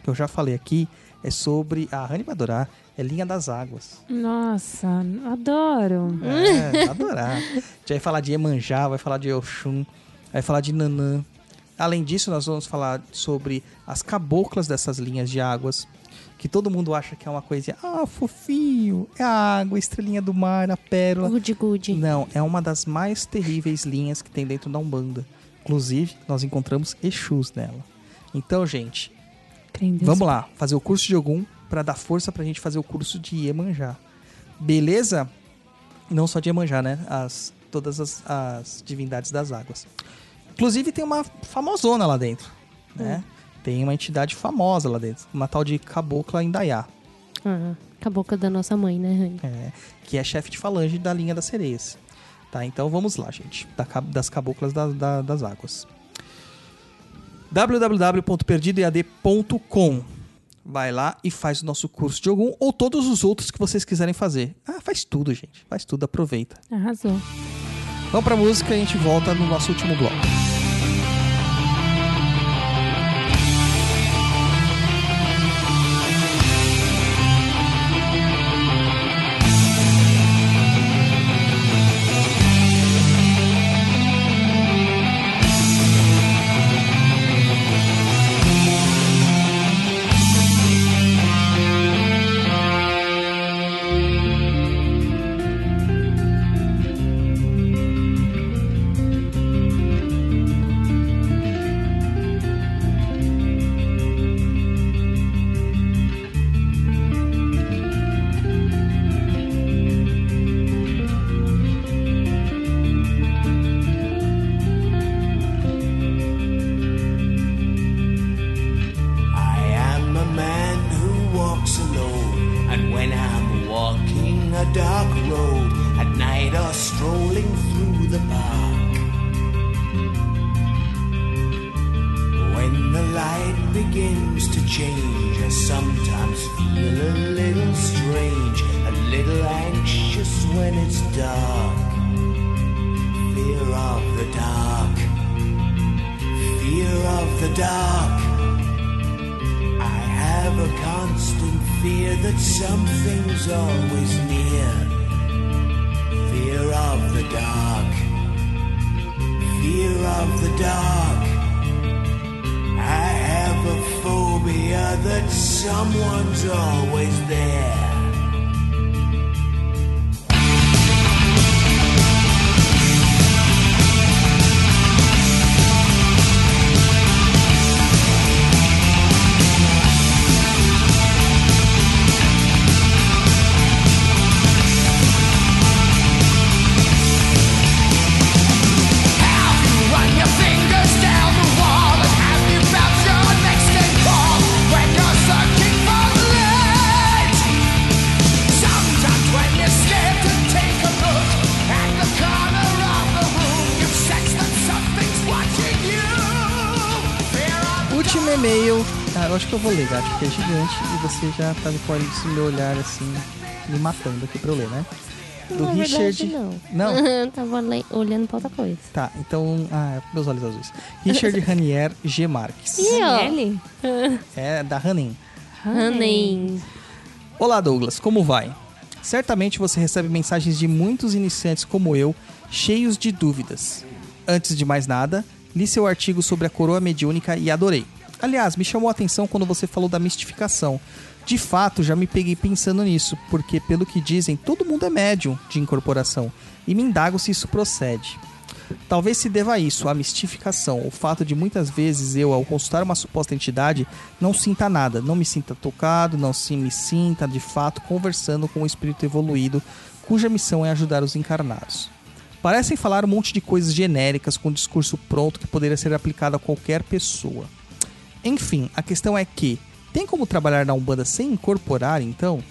que eu já falei aqui, é sobre a vai adorar, é Linha das Águas. Nossa, adoro. É, adorar. A gente vai falar de Iemanjá, vai falar de Oxum, vai falar de Nanã. Além disso, nós vamos falar sobre as caboclas dessas linhas de águas, que todo mundo acha que é uma coisinha, ah, fofinho, é a água, a estrelinha do mar, a pérola. Good, good. Não, é uma das mais terríveis linhas que tem dentro da Umbanda. Inclusive, nós encontramos Exus nela. Então, gente. Vamos lá, fazer o curso de Ogum para dar força pra gente fazer o curso de Iemanjá. Beleza? Não só de Iemanjá, né? As, todas as, as divindades das águas. Inclusive tem uma famosona lá dentro, né? Tem uma entidade famosa lá dentro, uma tal de Cabocla Indaiá, Ah, cabocla da nossa mãe, né, Rani? é, que é chefe de falange da linha das sereias. Tá, então vamos lá, gente, da das caboclas da- da- das águas. www.perdidoead.com Vai lá e faz o nosso curso de algum ou todos os outros que vocês quiserem fazer. Ah, faz tudo, gente. Faz tudo, aproveita. Arrasou. Vamos pra música e a gente volta no nosso último bloco. Begins to change, I sometimes feel a little strange, a little anxious when it's dark. Fear of the dark, fear of the dark. I have a constant fear that something's always near. Fear of the dark. Fear of the dark. Have a phobia that someone's always there. Acho que eu vou ler, gato, porque é gigante e você já tá com isso no meu olhar assim, me matando aqui pra eu ler, né? Do Na Richard. verdade, não. Não? Eu tava le- olhando pra outra coisa. Tá, então. Ah, é meus olhos azuis. Richard Ranier G. Marques. Ó. Ele? É da Hanin. Honey. Olá, Douglas, como vai? Certamente você recebe mensagens de muitos iniciantes como eu, cheios de dúvidas. Antes de mais nada, li seu artigo sobre a coroa mediúnica e adorei. Aliás, me chamou a atenção quando você falou da mistificação. De fato, já me peguei pensando nisso, porque, pelo que dizem, todo mundo é médium de incorporação. E me indago se isso procede. Talvez se deva a isso, a mistificação, o fato de muitas vezes eu, ao consultar uma suposta entidade, não sinta nada, não me sinta tocado, não se me sinta de fato conversando com um espírito evoluído, cuja missão é ajudar os encarnados. Parecem falar um monte de coisas genéricas com um discurso pronto que poderia ser aplicado a qualquer pessoa. Enfim, a questão é que, tem como trabalhar na Umbanda sem incorporar, então?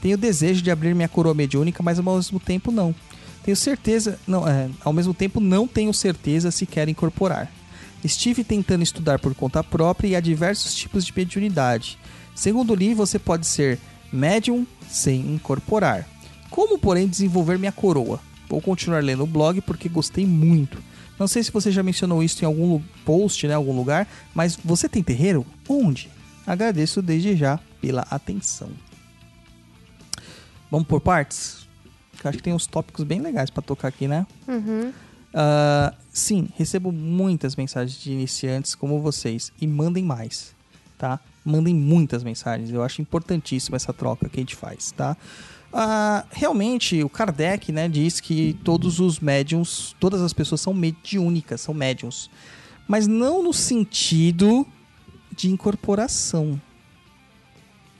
Tenho desejo de abrir minha coroa mediúnica, mas ao mesmo tempo não. Tenho certeza, não, é, ao mesmo tempo não tenho certeza se quero incorporar. Estive tentando estudar por conta própria e há diversos tipos de mediunidade. Segundo li, você pode ser médium sem incorporar. Como, porém, desenvolver minha coroa? Vou continuar lendo o blog porque gostei muito. Não sei se você já mencionou isso em algum post, né, algum lugar, mas você tem terreiro? Onde? Agradeço desde já pela atenção. Vamos por partes? Acho que tem uns tópicos bem legais pra tocar aqui, né? Uhum. Ah, sim, recebo muitas mensagens de iniciantes como vocês e mandem mais, tá? Mandem muitas mensagens. Eu acho importantíssima essa troca que a gente faz, tá? Ah, realmente, o Kardec, né, diz que todos os médiums, todas as pessoas são mediúnicas, são médiums, mas não no sentido de incorporação,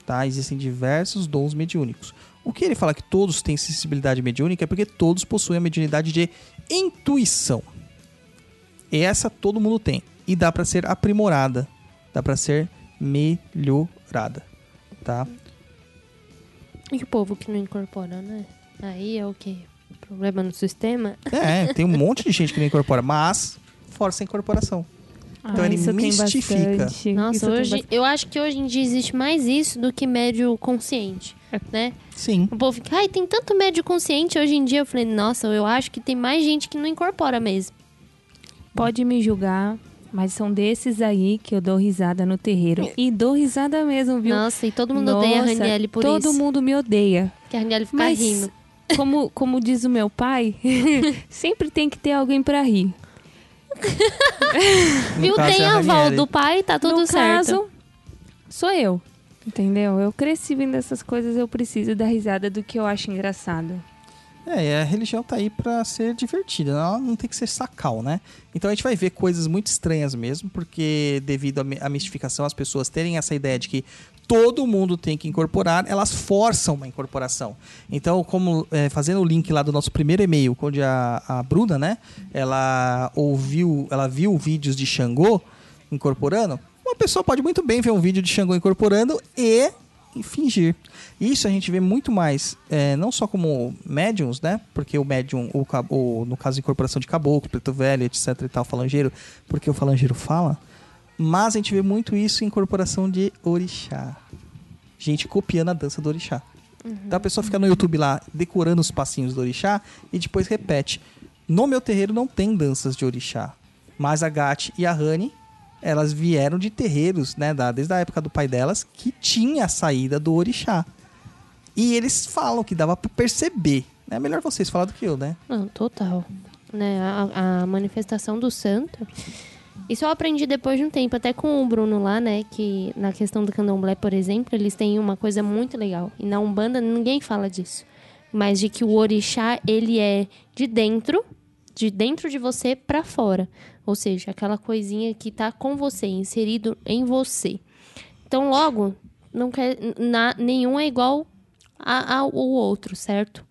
tá? Existem diversos dons mediúnicos. O que ele fala que todos têm sensibilidade mediúnica é porque todos possuem a mediunidade de intuição. Essa todo mundo tem. E dá pra ser aprimorada. Dá pra ser melhorada. Tá? E o povo que não incorpora, né? Aí é o quê? Problema no sistema? É, tem um monte de gente que não incorpora, mas força a incorporação. Então ele isso mistifica. Nossa, Isso hoje, eu acho que hoje em dia existe mais isso do que médio consciente, né? Sim. O povo fica, ai, tem tanto médio consciente hoje em dia. Eu falei, nossa, eu acho que tem mais gente que não incorpora mesmo. Pode me julgar, mas são desses aí que eu dou risada no terreiro. E dou risada mesmo, viu? Nossa, e todo mundo odeia a Nossa, Raniele por todo isso. mundo me odeia. Que a Raniele fica Mas, rindo. como, como diz o meu pai, sempre tem que ter alguém pra rir. Viu? caso, Tem é a aval do pai, tá tudo no certo. caso, sou eu. Entendeu? Eu cresci vendo essas coisas, eu preciso dar risada do que eu acho engraçado. É, a religião tá aí pra ser divertida, ela não tem que ser sacal, né? Então a gente vai ver coisas muito estranhas mesmo, porque devido à mi- à mistificação, as pessoas terem essa ideia de que todo mundo tem que incorporar, elas forçam uma incorporação. Então, como é, fazendo o link lá do nosso primeiro e-mail, onde a, a Bruna, né, ela ouviu, ela viu vídeos de Xangô incorporando, uma pessoa pode muito bem ver um vídeo de Xangô incorporando e fingir. Isso a gente vê muito mais, é, não só como médiums, né? Porque o médium, o, no caso de incorporação de caboclo, preto velho, etc e tal, falangeiro, porque o falangeiro fala, mas a gente vê muito isso em incorporação de orixá. Gente copiando a dança do orixá. Então a pessoa fica no YouTube lá decorando os passinhos do orixá e depois repete. No meu terreiro não tem danças de orixá, mas a Gatti e a Rani elas vieram de terreiros, né, da, desde a época do pai delas, que tinha a saída do orixá. E eles falam que dava pra perceber. É melhor vocês falar do que eu, né? Não, total. Né, a, a manifestação do santo. Isso eu aprendi depois de um tempo, até com o Bruno lá, né? Que na questão do candomblé, por exemplo, eles têm uma coisa muito legal. E na Umbanda ninguém fala disso. Mas de que o orixá, ele é de dentro, de dentro de você pra fora. Ou seja, aquela coisinha que tá com você, inserido em você. Então, logo, não quer, na, nenhum é igual ao outro, certo?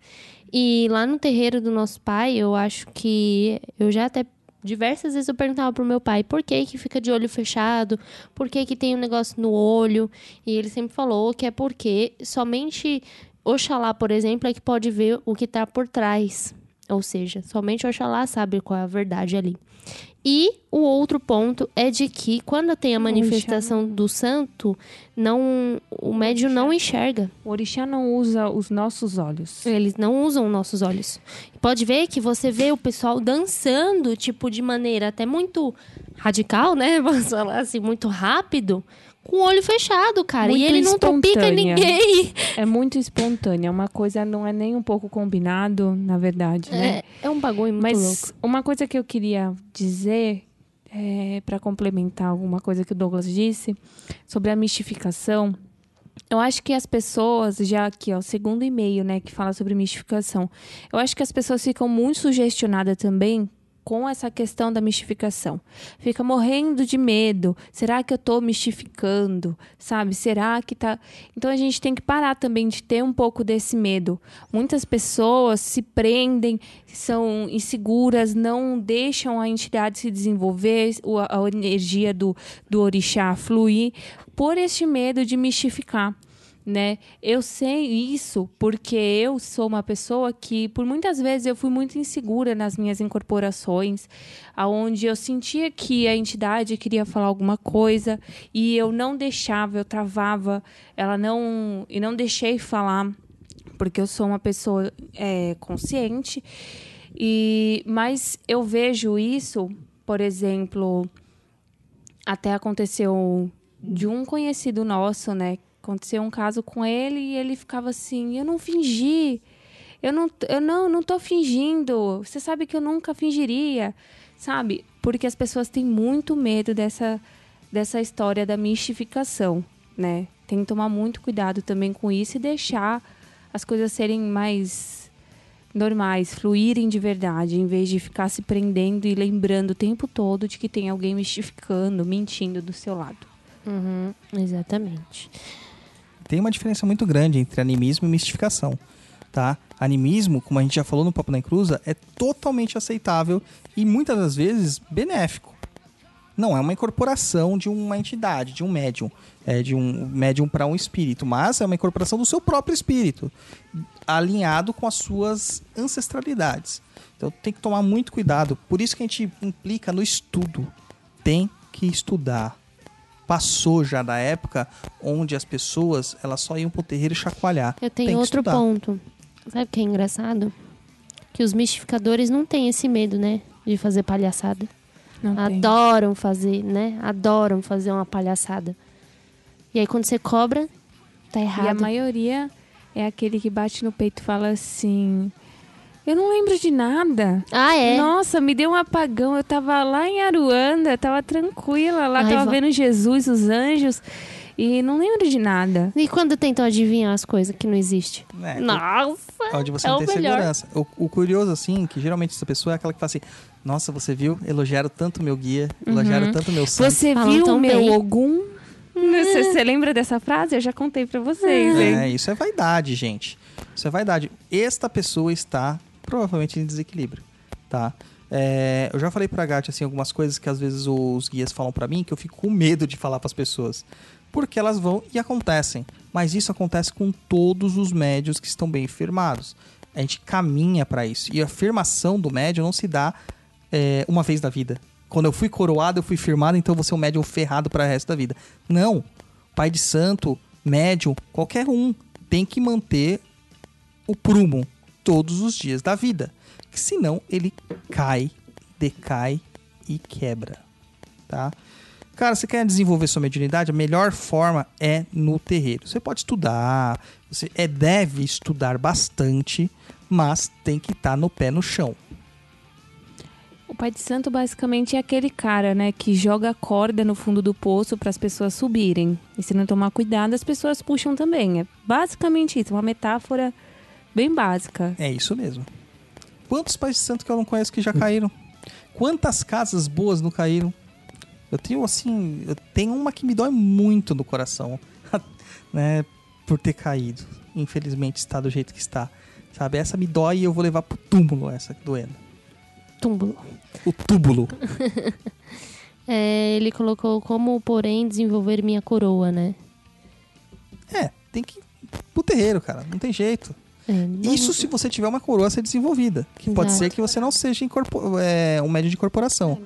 E lá no terreiro do nosso pai, eu acho que eu já até diversas vezes eu perguntava pro meu pai por que que fica de olho fechado, por que que tem um negócio no olho, e ele sempre falou que é porque somente Oxalá, por exemplo, é que pode ver o que tá por trás. Ou seja, somente Oxalá sabe qual é a verdade ali. E o outro ponto é de que quando tem a manifestação do santo, não o médium não enxerga. O orixá não usa os nossos olhos. Eles não usam nossos olhos. Pode ver que você vê o pessoal dançando, tipo, de maneira até muito radical, né? Vamos falar assim, muito rápido, com o olho fechado, cara. Muito e ele não topica ninguém. É muito espontânea, uma coisa não é nem um pouco combinado, na verdade, né? É, é um bagulho muito Mas louco. uma coisa que eu queria dizer para complementar alguma coisa que o Douglas disse sobre a mistificação, eu acho que as pessoas, já aqui, ó, o segundo e-mail, né, que fala sobre mistificação, eu acho que as pessoas ficam muito sugestionadas também com essa questão da mistificação. Fica morrendo de medo. Será que eu tô mistificando? Sabe? Será que tá. Então a gente tem que parar também de ter um pouco desse medo. Muitas pessoas se prendem, são inseguras, não deixam a entidade se desenvolver, a energia do, do orixá fluir, por este medo de mistificar né? Eu sei isso porque eu sou uma pessoa que por muitas vezes eu fui muito insegura nas minhas incorporações, aonde eu sentia que a entidade queria falar alguma coisa e eu não deixava, eu travava, ela não e não deixei falar porque eu sou uma pessoa é, consciente e mas eu vejo isso, por exemplo, até aconteceu de um conhecido nosso, né? Aconteceu um caso com ele e ele ficava assim: eu não fingi, eu não, eu não, não tô fingindo. Você sabe que eu nunca fingiria, sabe? Porque as pessoas têm muito medo dessa, dessa história da mistificação, né? Tem que tomar muito cuidado também com isso e deixar as coisas serem mais normais, fluírem de verdade, em vez de ficar se prendendo e lembrando o tempo todo de que tem alguém mistificando, mentindo do seu lado. Uhum, exatamente. Tem uma diferença muito grande entre animismo e mistificação, tá? Animismo, como a gente já falou no Papo na Encruza, é totalmente aceitável e muitas das vezes benéfico. Não é uma incorporação de uma entidade, de um médium, é de um médium para um espírito, mas é uma incorporação do seu próprio espírito, alinhado com as suas ancestralidades. Então tem que tomar muito cuidado. Por isso que a gente implica no estudo. Tem que estudar. Passou já da época onde as pessoas elas só iam pro terreiro e chacoalhar. Eu tenho Tem outro estudar. ponto. Sabe o que é engraçado? Que os mistificadores não têm esse medo, né? De fazer palhaçada. Não tem. Adoram fazer, né? Adoram fazer uma palhaçada. E aí quando você cobra, tá E a errado. maioria é aquele que bate no peito e fala assim: Eu não lembro de nada. Ah, é? Nossa, me deu um apagão. Eu tava lá em Aruanda, tava tranquila, lá Ai, tava vó. vendo Jesus, os anjos, e não lembro de nada. E quando tentam adivinhar as coisas que não existem? É, Nossa! Onde você é não o tem melhor. segurança. O, o curioso, assim, que geralmente essa pessoa é aquela que fala assim: Nossa, você viu? Elogiaram tanto meu guia, elogiaram tanto meu santo. Você Falam viu o meu bem. Ogum? Você, você lembra dessa frase? Eu já contei pra vocês, hein? É, isso é vaidade, gente. Isso é vaidade. Esta pessoa está provavelmente em desequilíbrio, tá? É, eu já falei pra Gatti, assim, algumas coisas que às vezes os guias falam pra mim que eu fico com medo de falar pras pessoas. Porque elas vão e acontecem. Mas isso acontece com todos os médios que estão bem firmados. A gente caminha pra isso. E a firmação do médio não se dá é, uma vez na vida. Quando eu fui coroado, eu fui firmado, então vou ser um médium ferrado para o resto da vida. Não. Pai de santo, médium, qualquer um tem que manter o prumo todos os dias da vida. Que senão ele cai, decai e quebra. Tá? Cara, você quer desenvolver sua mediunidade? A melhor forma é no terreiro. Você pode estudar, você é, deve estudar bastante, mas tem que estar no pé no chão. O pai de santo basicamente é aquele cara, né, que joga corda no fundo do poço para as pessoas subirem. E se não tomar cuidado, as pessoas puxam também. É basicamente isso, uma metáfora bem básica. É isso mesmo. Quantos pais de santo que eu não conheço que já caíram? Quantas casas boas não caíram? Eu tenho assim, eu tenho uma que me dói muito no coração, né, por ter caído. Infelizmente está do jeito que está. Sabe, essa me dói e eu vou levar pro túmulo essa doendo. Túmulo. O túbulo. É, ele colocou como, porém, desenvolver minha coroa, né? É, tem que ir pro terreiro, cara, não tem jeito. É, não- Isso se você tiver uma coroa a ser desenvolvida. Que pode ser que você não seja incorpor- é, um médio de incorporação.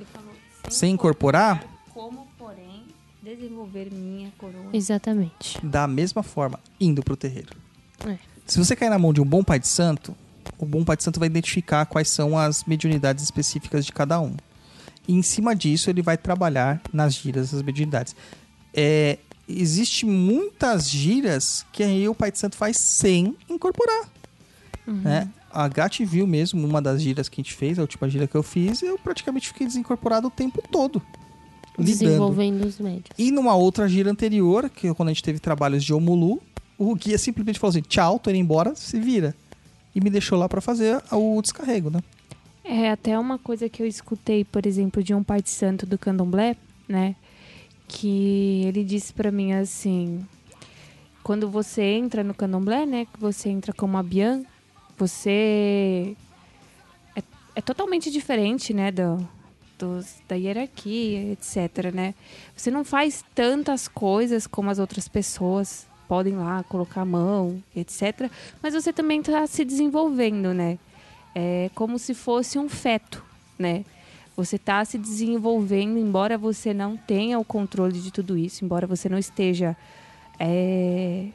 Sem incorporar, Como, porém, desenvolver minha coroa. Exatamente. da mesma forma, indo pro terreiro. É. Se você cair na mão de um bom pai de santo, o bom pai de santo vai identificar quais são as mediunidades específicas de cada um. E em cima disso, ele vai trabalhar nas gírias das mediunidades. É, existe muitas gírias que aí o pai de santo faz sem incorporar. né? A Gatti viu mesmo uma das gírias que a gente fez, a última gíria que eu fiz, eu praticamente fiquei desincorporado o tempo todo. lidando. Desenvolvendo os médios. E numa outra gira anterior, que quando a gente teve trabalhos de Omulu, o guia simplesmente falou assim: tchau, tô indo embora, se vira. E me deixou lá pra fazer o descarrego, né? É até uma coisa que eu escutei, por exemplo, de um pai de santo do candomblé, né? Que ele disse pra mim assim: quando você entra no candomblé, né? Que você entra como a Bian, você é, é totalmente diferente, né? Do, da hierarquia, etc, né? Você não faz tantas coisas como as outras pessoas podem lá colocar a mão, etc. Mas você também está se desenvolvendo, né? É como se fosse um feto, né? Você está se desenvolvendo, embora você não tenha o controle de tudo isso, embora você não esteja. é,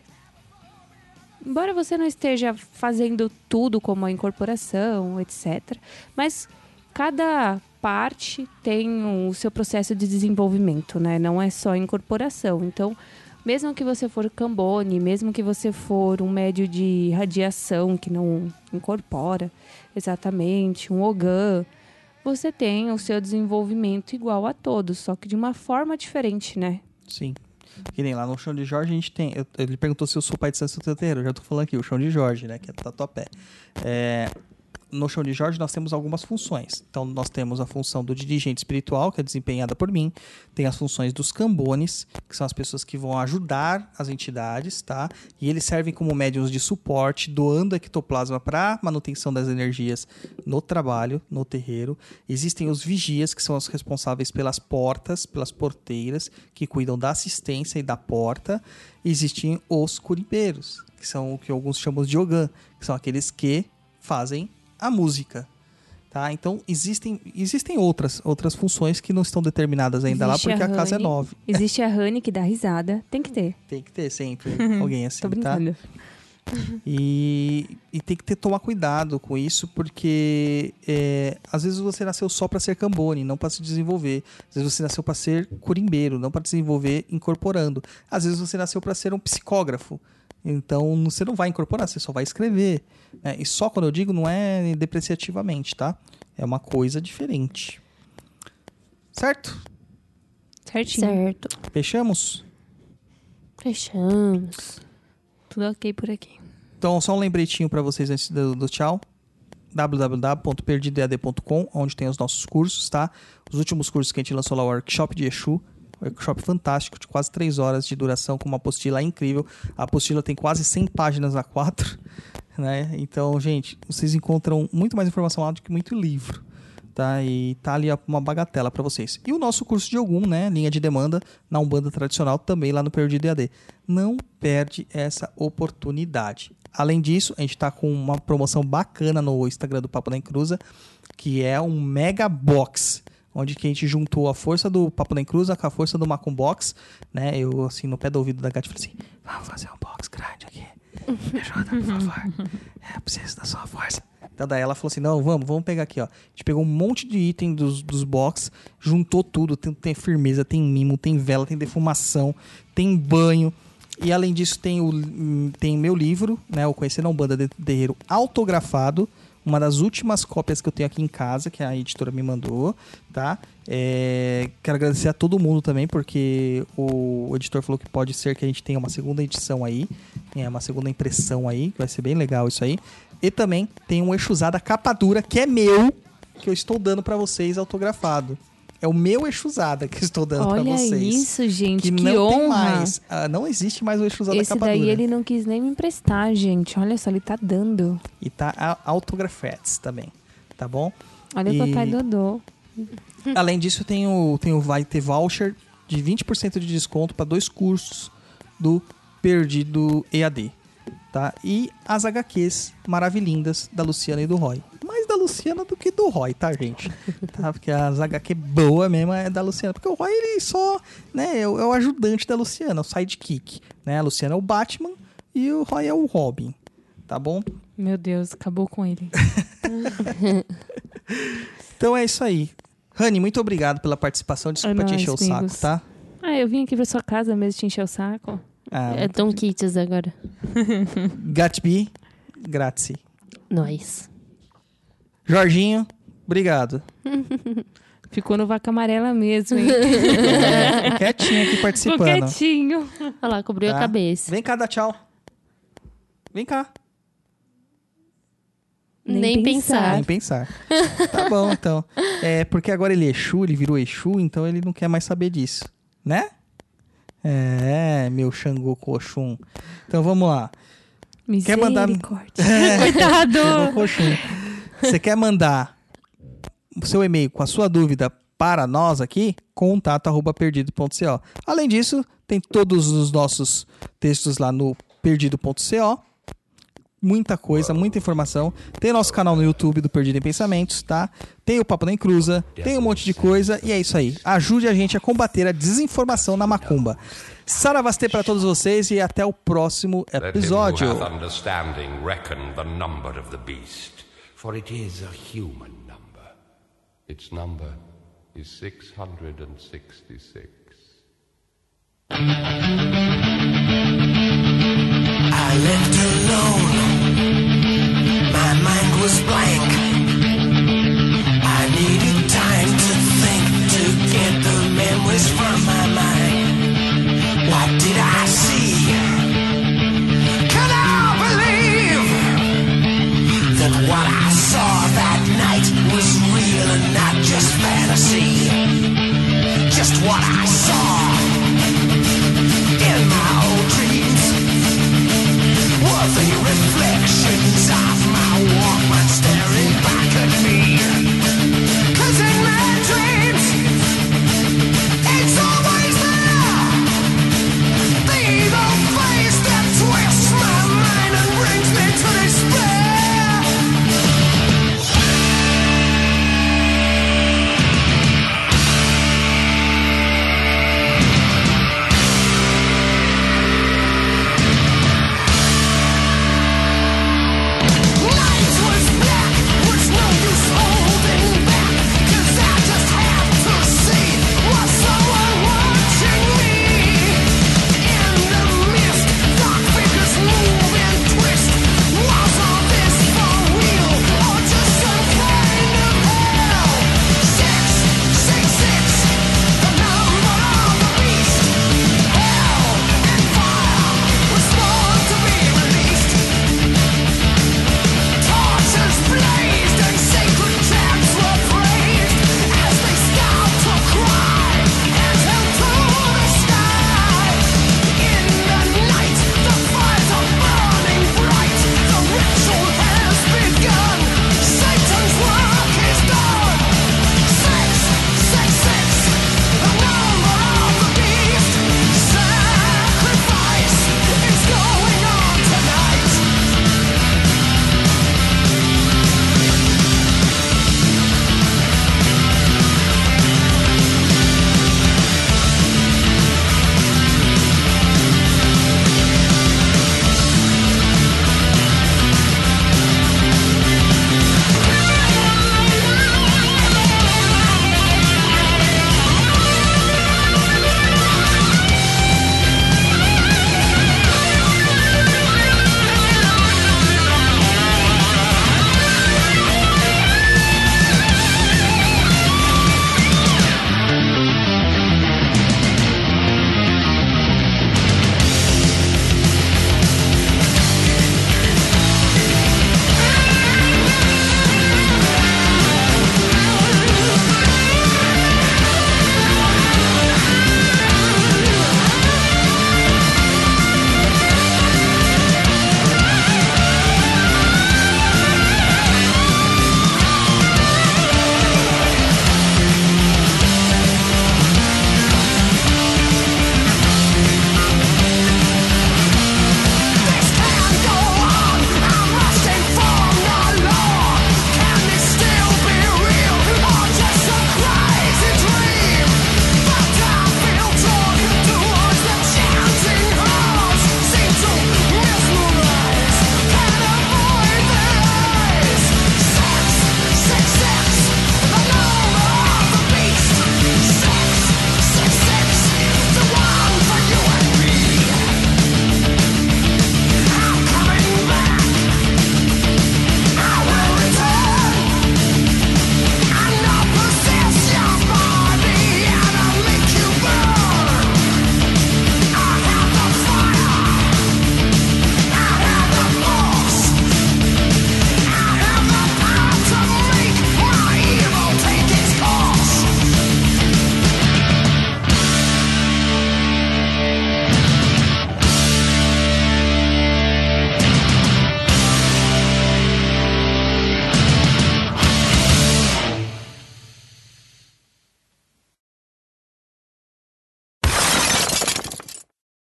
Embora você não esteja fazendo tudo como a incorporação, etc. Mas cada parte tem o seu processo de desenvolvimento, né? Não é só incorporação. Então, mesmo que você for cambone, mesmo que você for um médio de radiação que não incorpora exatamente, um ogã, você tem o seu desenvolvimento igual a todos, só que de uma forma diferente, né? Sim. Que nem lá no chão de Jorge a gente tem. eu- ele perguntou se eu sou pai de santo terreiro. Eu já tô falando aqui, o chão de Jorge, né? Que é tatuapé. É, no chão de Jorge nós temos algumas funções. Então nós temos a função do dirigente espiritual, que é desempenhada por mim. Tem as funções dos cambones, que são as pessoas que vão ajudar as entidades, tá? E eles servem como médiums de suporte, doando ectoplasma para manutenção das energias no trabalho, no terreiro. Existem os vigias, que são os responsáveis pelas portas, pelas porteiras, que cuidam da assistência e da porta. Existem os curimbeiros, que são o que alguns chamam de ogã, que são aqueles que fazem a música. Tá? Então existem, existem outras, outras funções que não estão determinadas ainda lá, Existe porque a, casa é nova. Existe a Rani que dá risada, tem que ter. Tem que ter sempre alguém assim, Tô tá? brincando. E, e tem que ter, tomar cuidado com isso, porque é, às vezes você nasceu só para ser cambone, não para se desenvolver. Às vezes você nasceu para ser curimbeiro, não para desenvolver incorporando. Às vezes você nasceu para ser um psicógrafo. Então você não vai incorporar, você só vai escrever. né? E só quando eu digo não é depreciativamente, tá? É uma coisa diferente. Certo? Certinho. Certo. Fechamos? Fechamos. Tudo ok por aqui. Então, só um lembretinho para vocês antes do, do tchau. www.perdidoead.com, onde tem os nossos cursos, tá? Os últimos cursos que a gente lançou lá, o workshop de Exu, workshop fantástico, de quase 3 horas de duração, com uma apostila incrível. A apostila tem quase 100 páginas a 4, né? Então, gente, vocês encontram muito mais informação lá do que muito livro. Tá? E tá ali uma bagatela para vocês. E o nosso curso de Ogum, né? Linha de demanda na Umbanda tradicional, também lá no Perdido EAD. Não perde essa oportunidade. Além disso, a gente tá com uma promoção bacana no Instagram do Papo da Encruza, que é um mega box, onde que a gente juntou a força do Papo da Encruza com a força do Macum Box, né? Eu, assim, no pé do ouvido da Gati, falei assim, vamos fazer um box grande aqui. Me ajuda, por favor. É, eu preciso da sua força. Então daí ela falou assim, não, vamos, vamos pegar aqui, ó. A gente pegou um monte de item dos, dos box, juntou tudo, tem, tem firmeza, tem mimo, tem vela, tem defumação, tem banho. E além disso tem o hum, tem meu livro, né, o Conhecendo a Umbanda de Terreiro autografado, uma das últimas cópias que eu tenho aqui em casa, que a editora me mandou, tá? É, quero agradecer a todo mundo também, porque o, editor falou que pode ser que a gente tenha uma segunda edição aí, é, uma segunda impressão aí, que vai ser bem legal isso aí. E também tem um Exusada capa dura, que é meu, que eu estou dando pra vocês autografado. É o meu Exusada que estou dando Olha vocês. isso, gente, que, que, não tem honra. mais. ah, não existe mais o Exusada Esse capa daí dura. ele não quis nem me emprestar, gente. Olha só, ele tá dando. E tá a- autografetes também, tá bom? Olha E- o papai Dodô. Além disso, tem o, tem o vai ter voucher de 20% de desconto para dois cursos do Perdido EAD, tá? E as HQs maravilhindas da Luciana e do Roy. Mais da Luciana do que do Roy, tá, gente? tá? Porque as HQ boa mesmo é da Luciana. Porque o Roy, ele só, né, é o, é o ajudante da Luciana, o sidekick, né? A Luciana é o Batman e o Roy é o Robin, tá bom? Meu Deus, acabou com ele. Então é isso aí. Rani, muito obrigado pela participação. Desculpa É te encher o saco, amigos. tá? Ah, eu vim aqui pra sua casa mesmo te encher o saco. Ah, É Tom Kits agora. Gatsby, grazie. Nós. Jorginho, obrigado. Ficou no vaca amarela mesmo, hein? É, quietinho aqui Ficou participando. quietinho. Olha lá, cobriu tá? a cabeça. Vem cá, dá tchau. Vem cá. Nem Nem, pensar. pensar. Nem pensar. Tá bom, então. É, porque agora ele é Exu, ele virou Exu, então ele não quer mais saber disso. Né? É, meu Xangô Coxum. Então vamos lá. Quer mandar- Misericórdia. Coitado. Xangô Coxum. Você quer mandar o seu e-mail com a sua dúvida para nós aqui? Contato arroba perdido.co. Além disso, tem todos os nossos textos lá no perdido.co. Muita coisa, muita informação. Tem nosso canal no YouTube do Perdido em Pensamentos, tá? Tem o Papo Nem Cruza, tem um monte de coisa e é isso aí. Ajude a gente a combater a desinformação na macumba. Saravastê para todos vocês e até o próximo episódio. For it is a human number. Its number is 666. I left alone. My mind was blank. I needed time to think to get the memories from my mind. What did I see? What I saw that night was real and not just fantasy? Just what I saw in my old dreams were the reflections of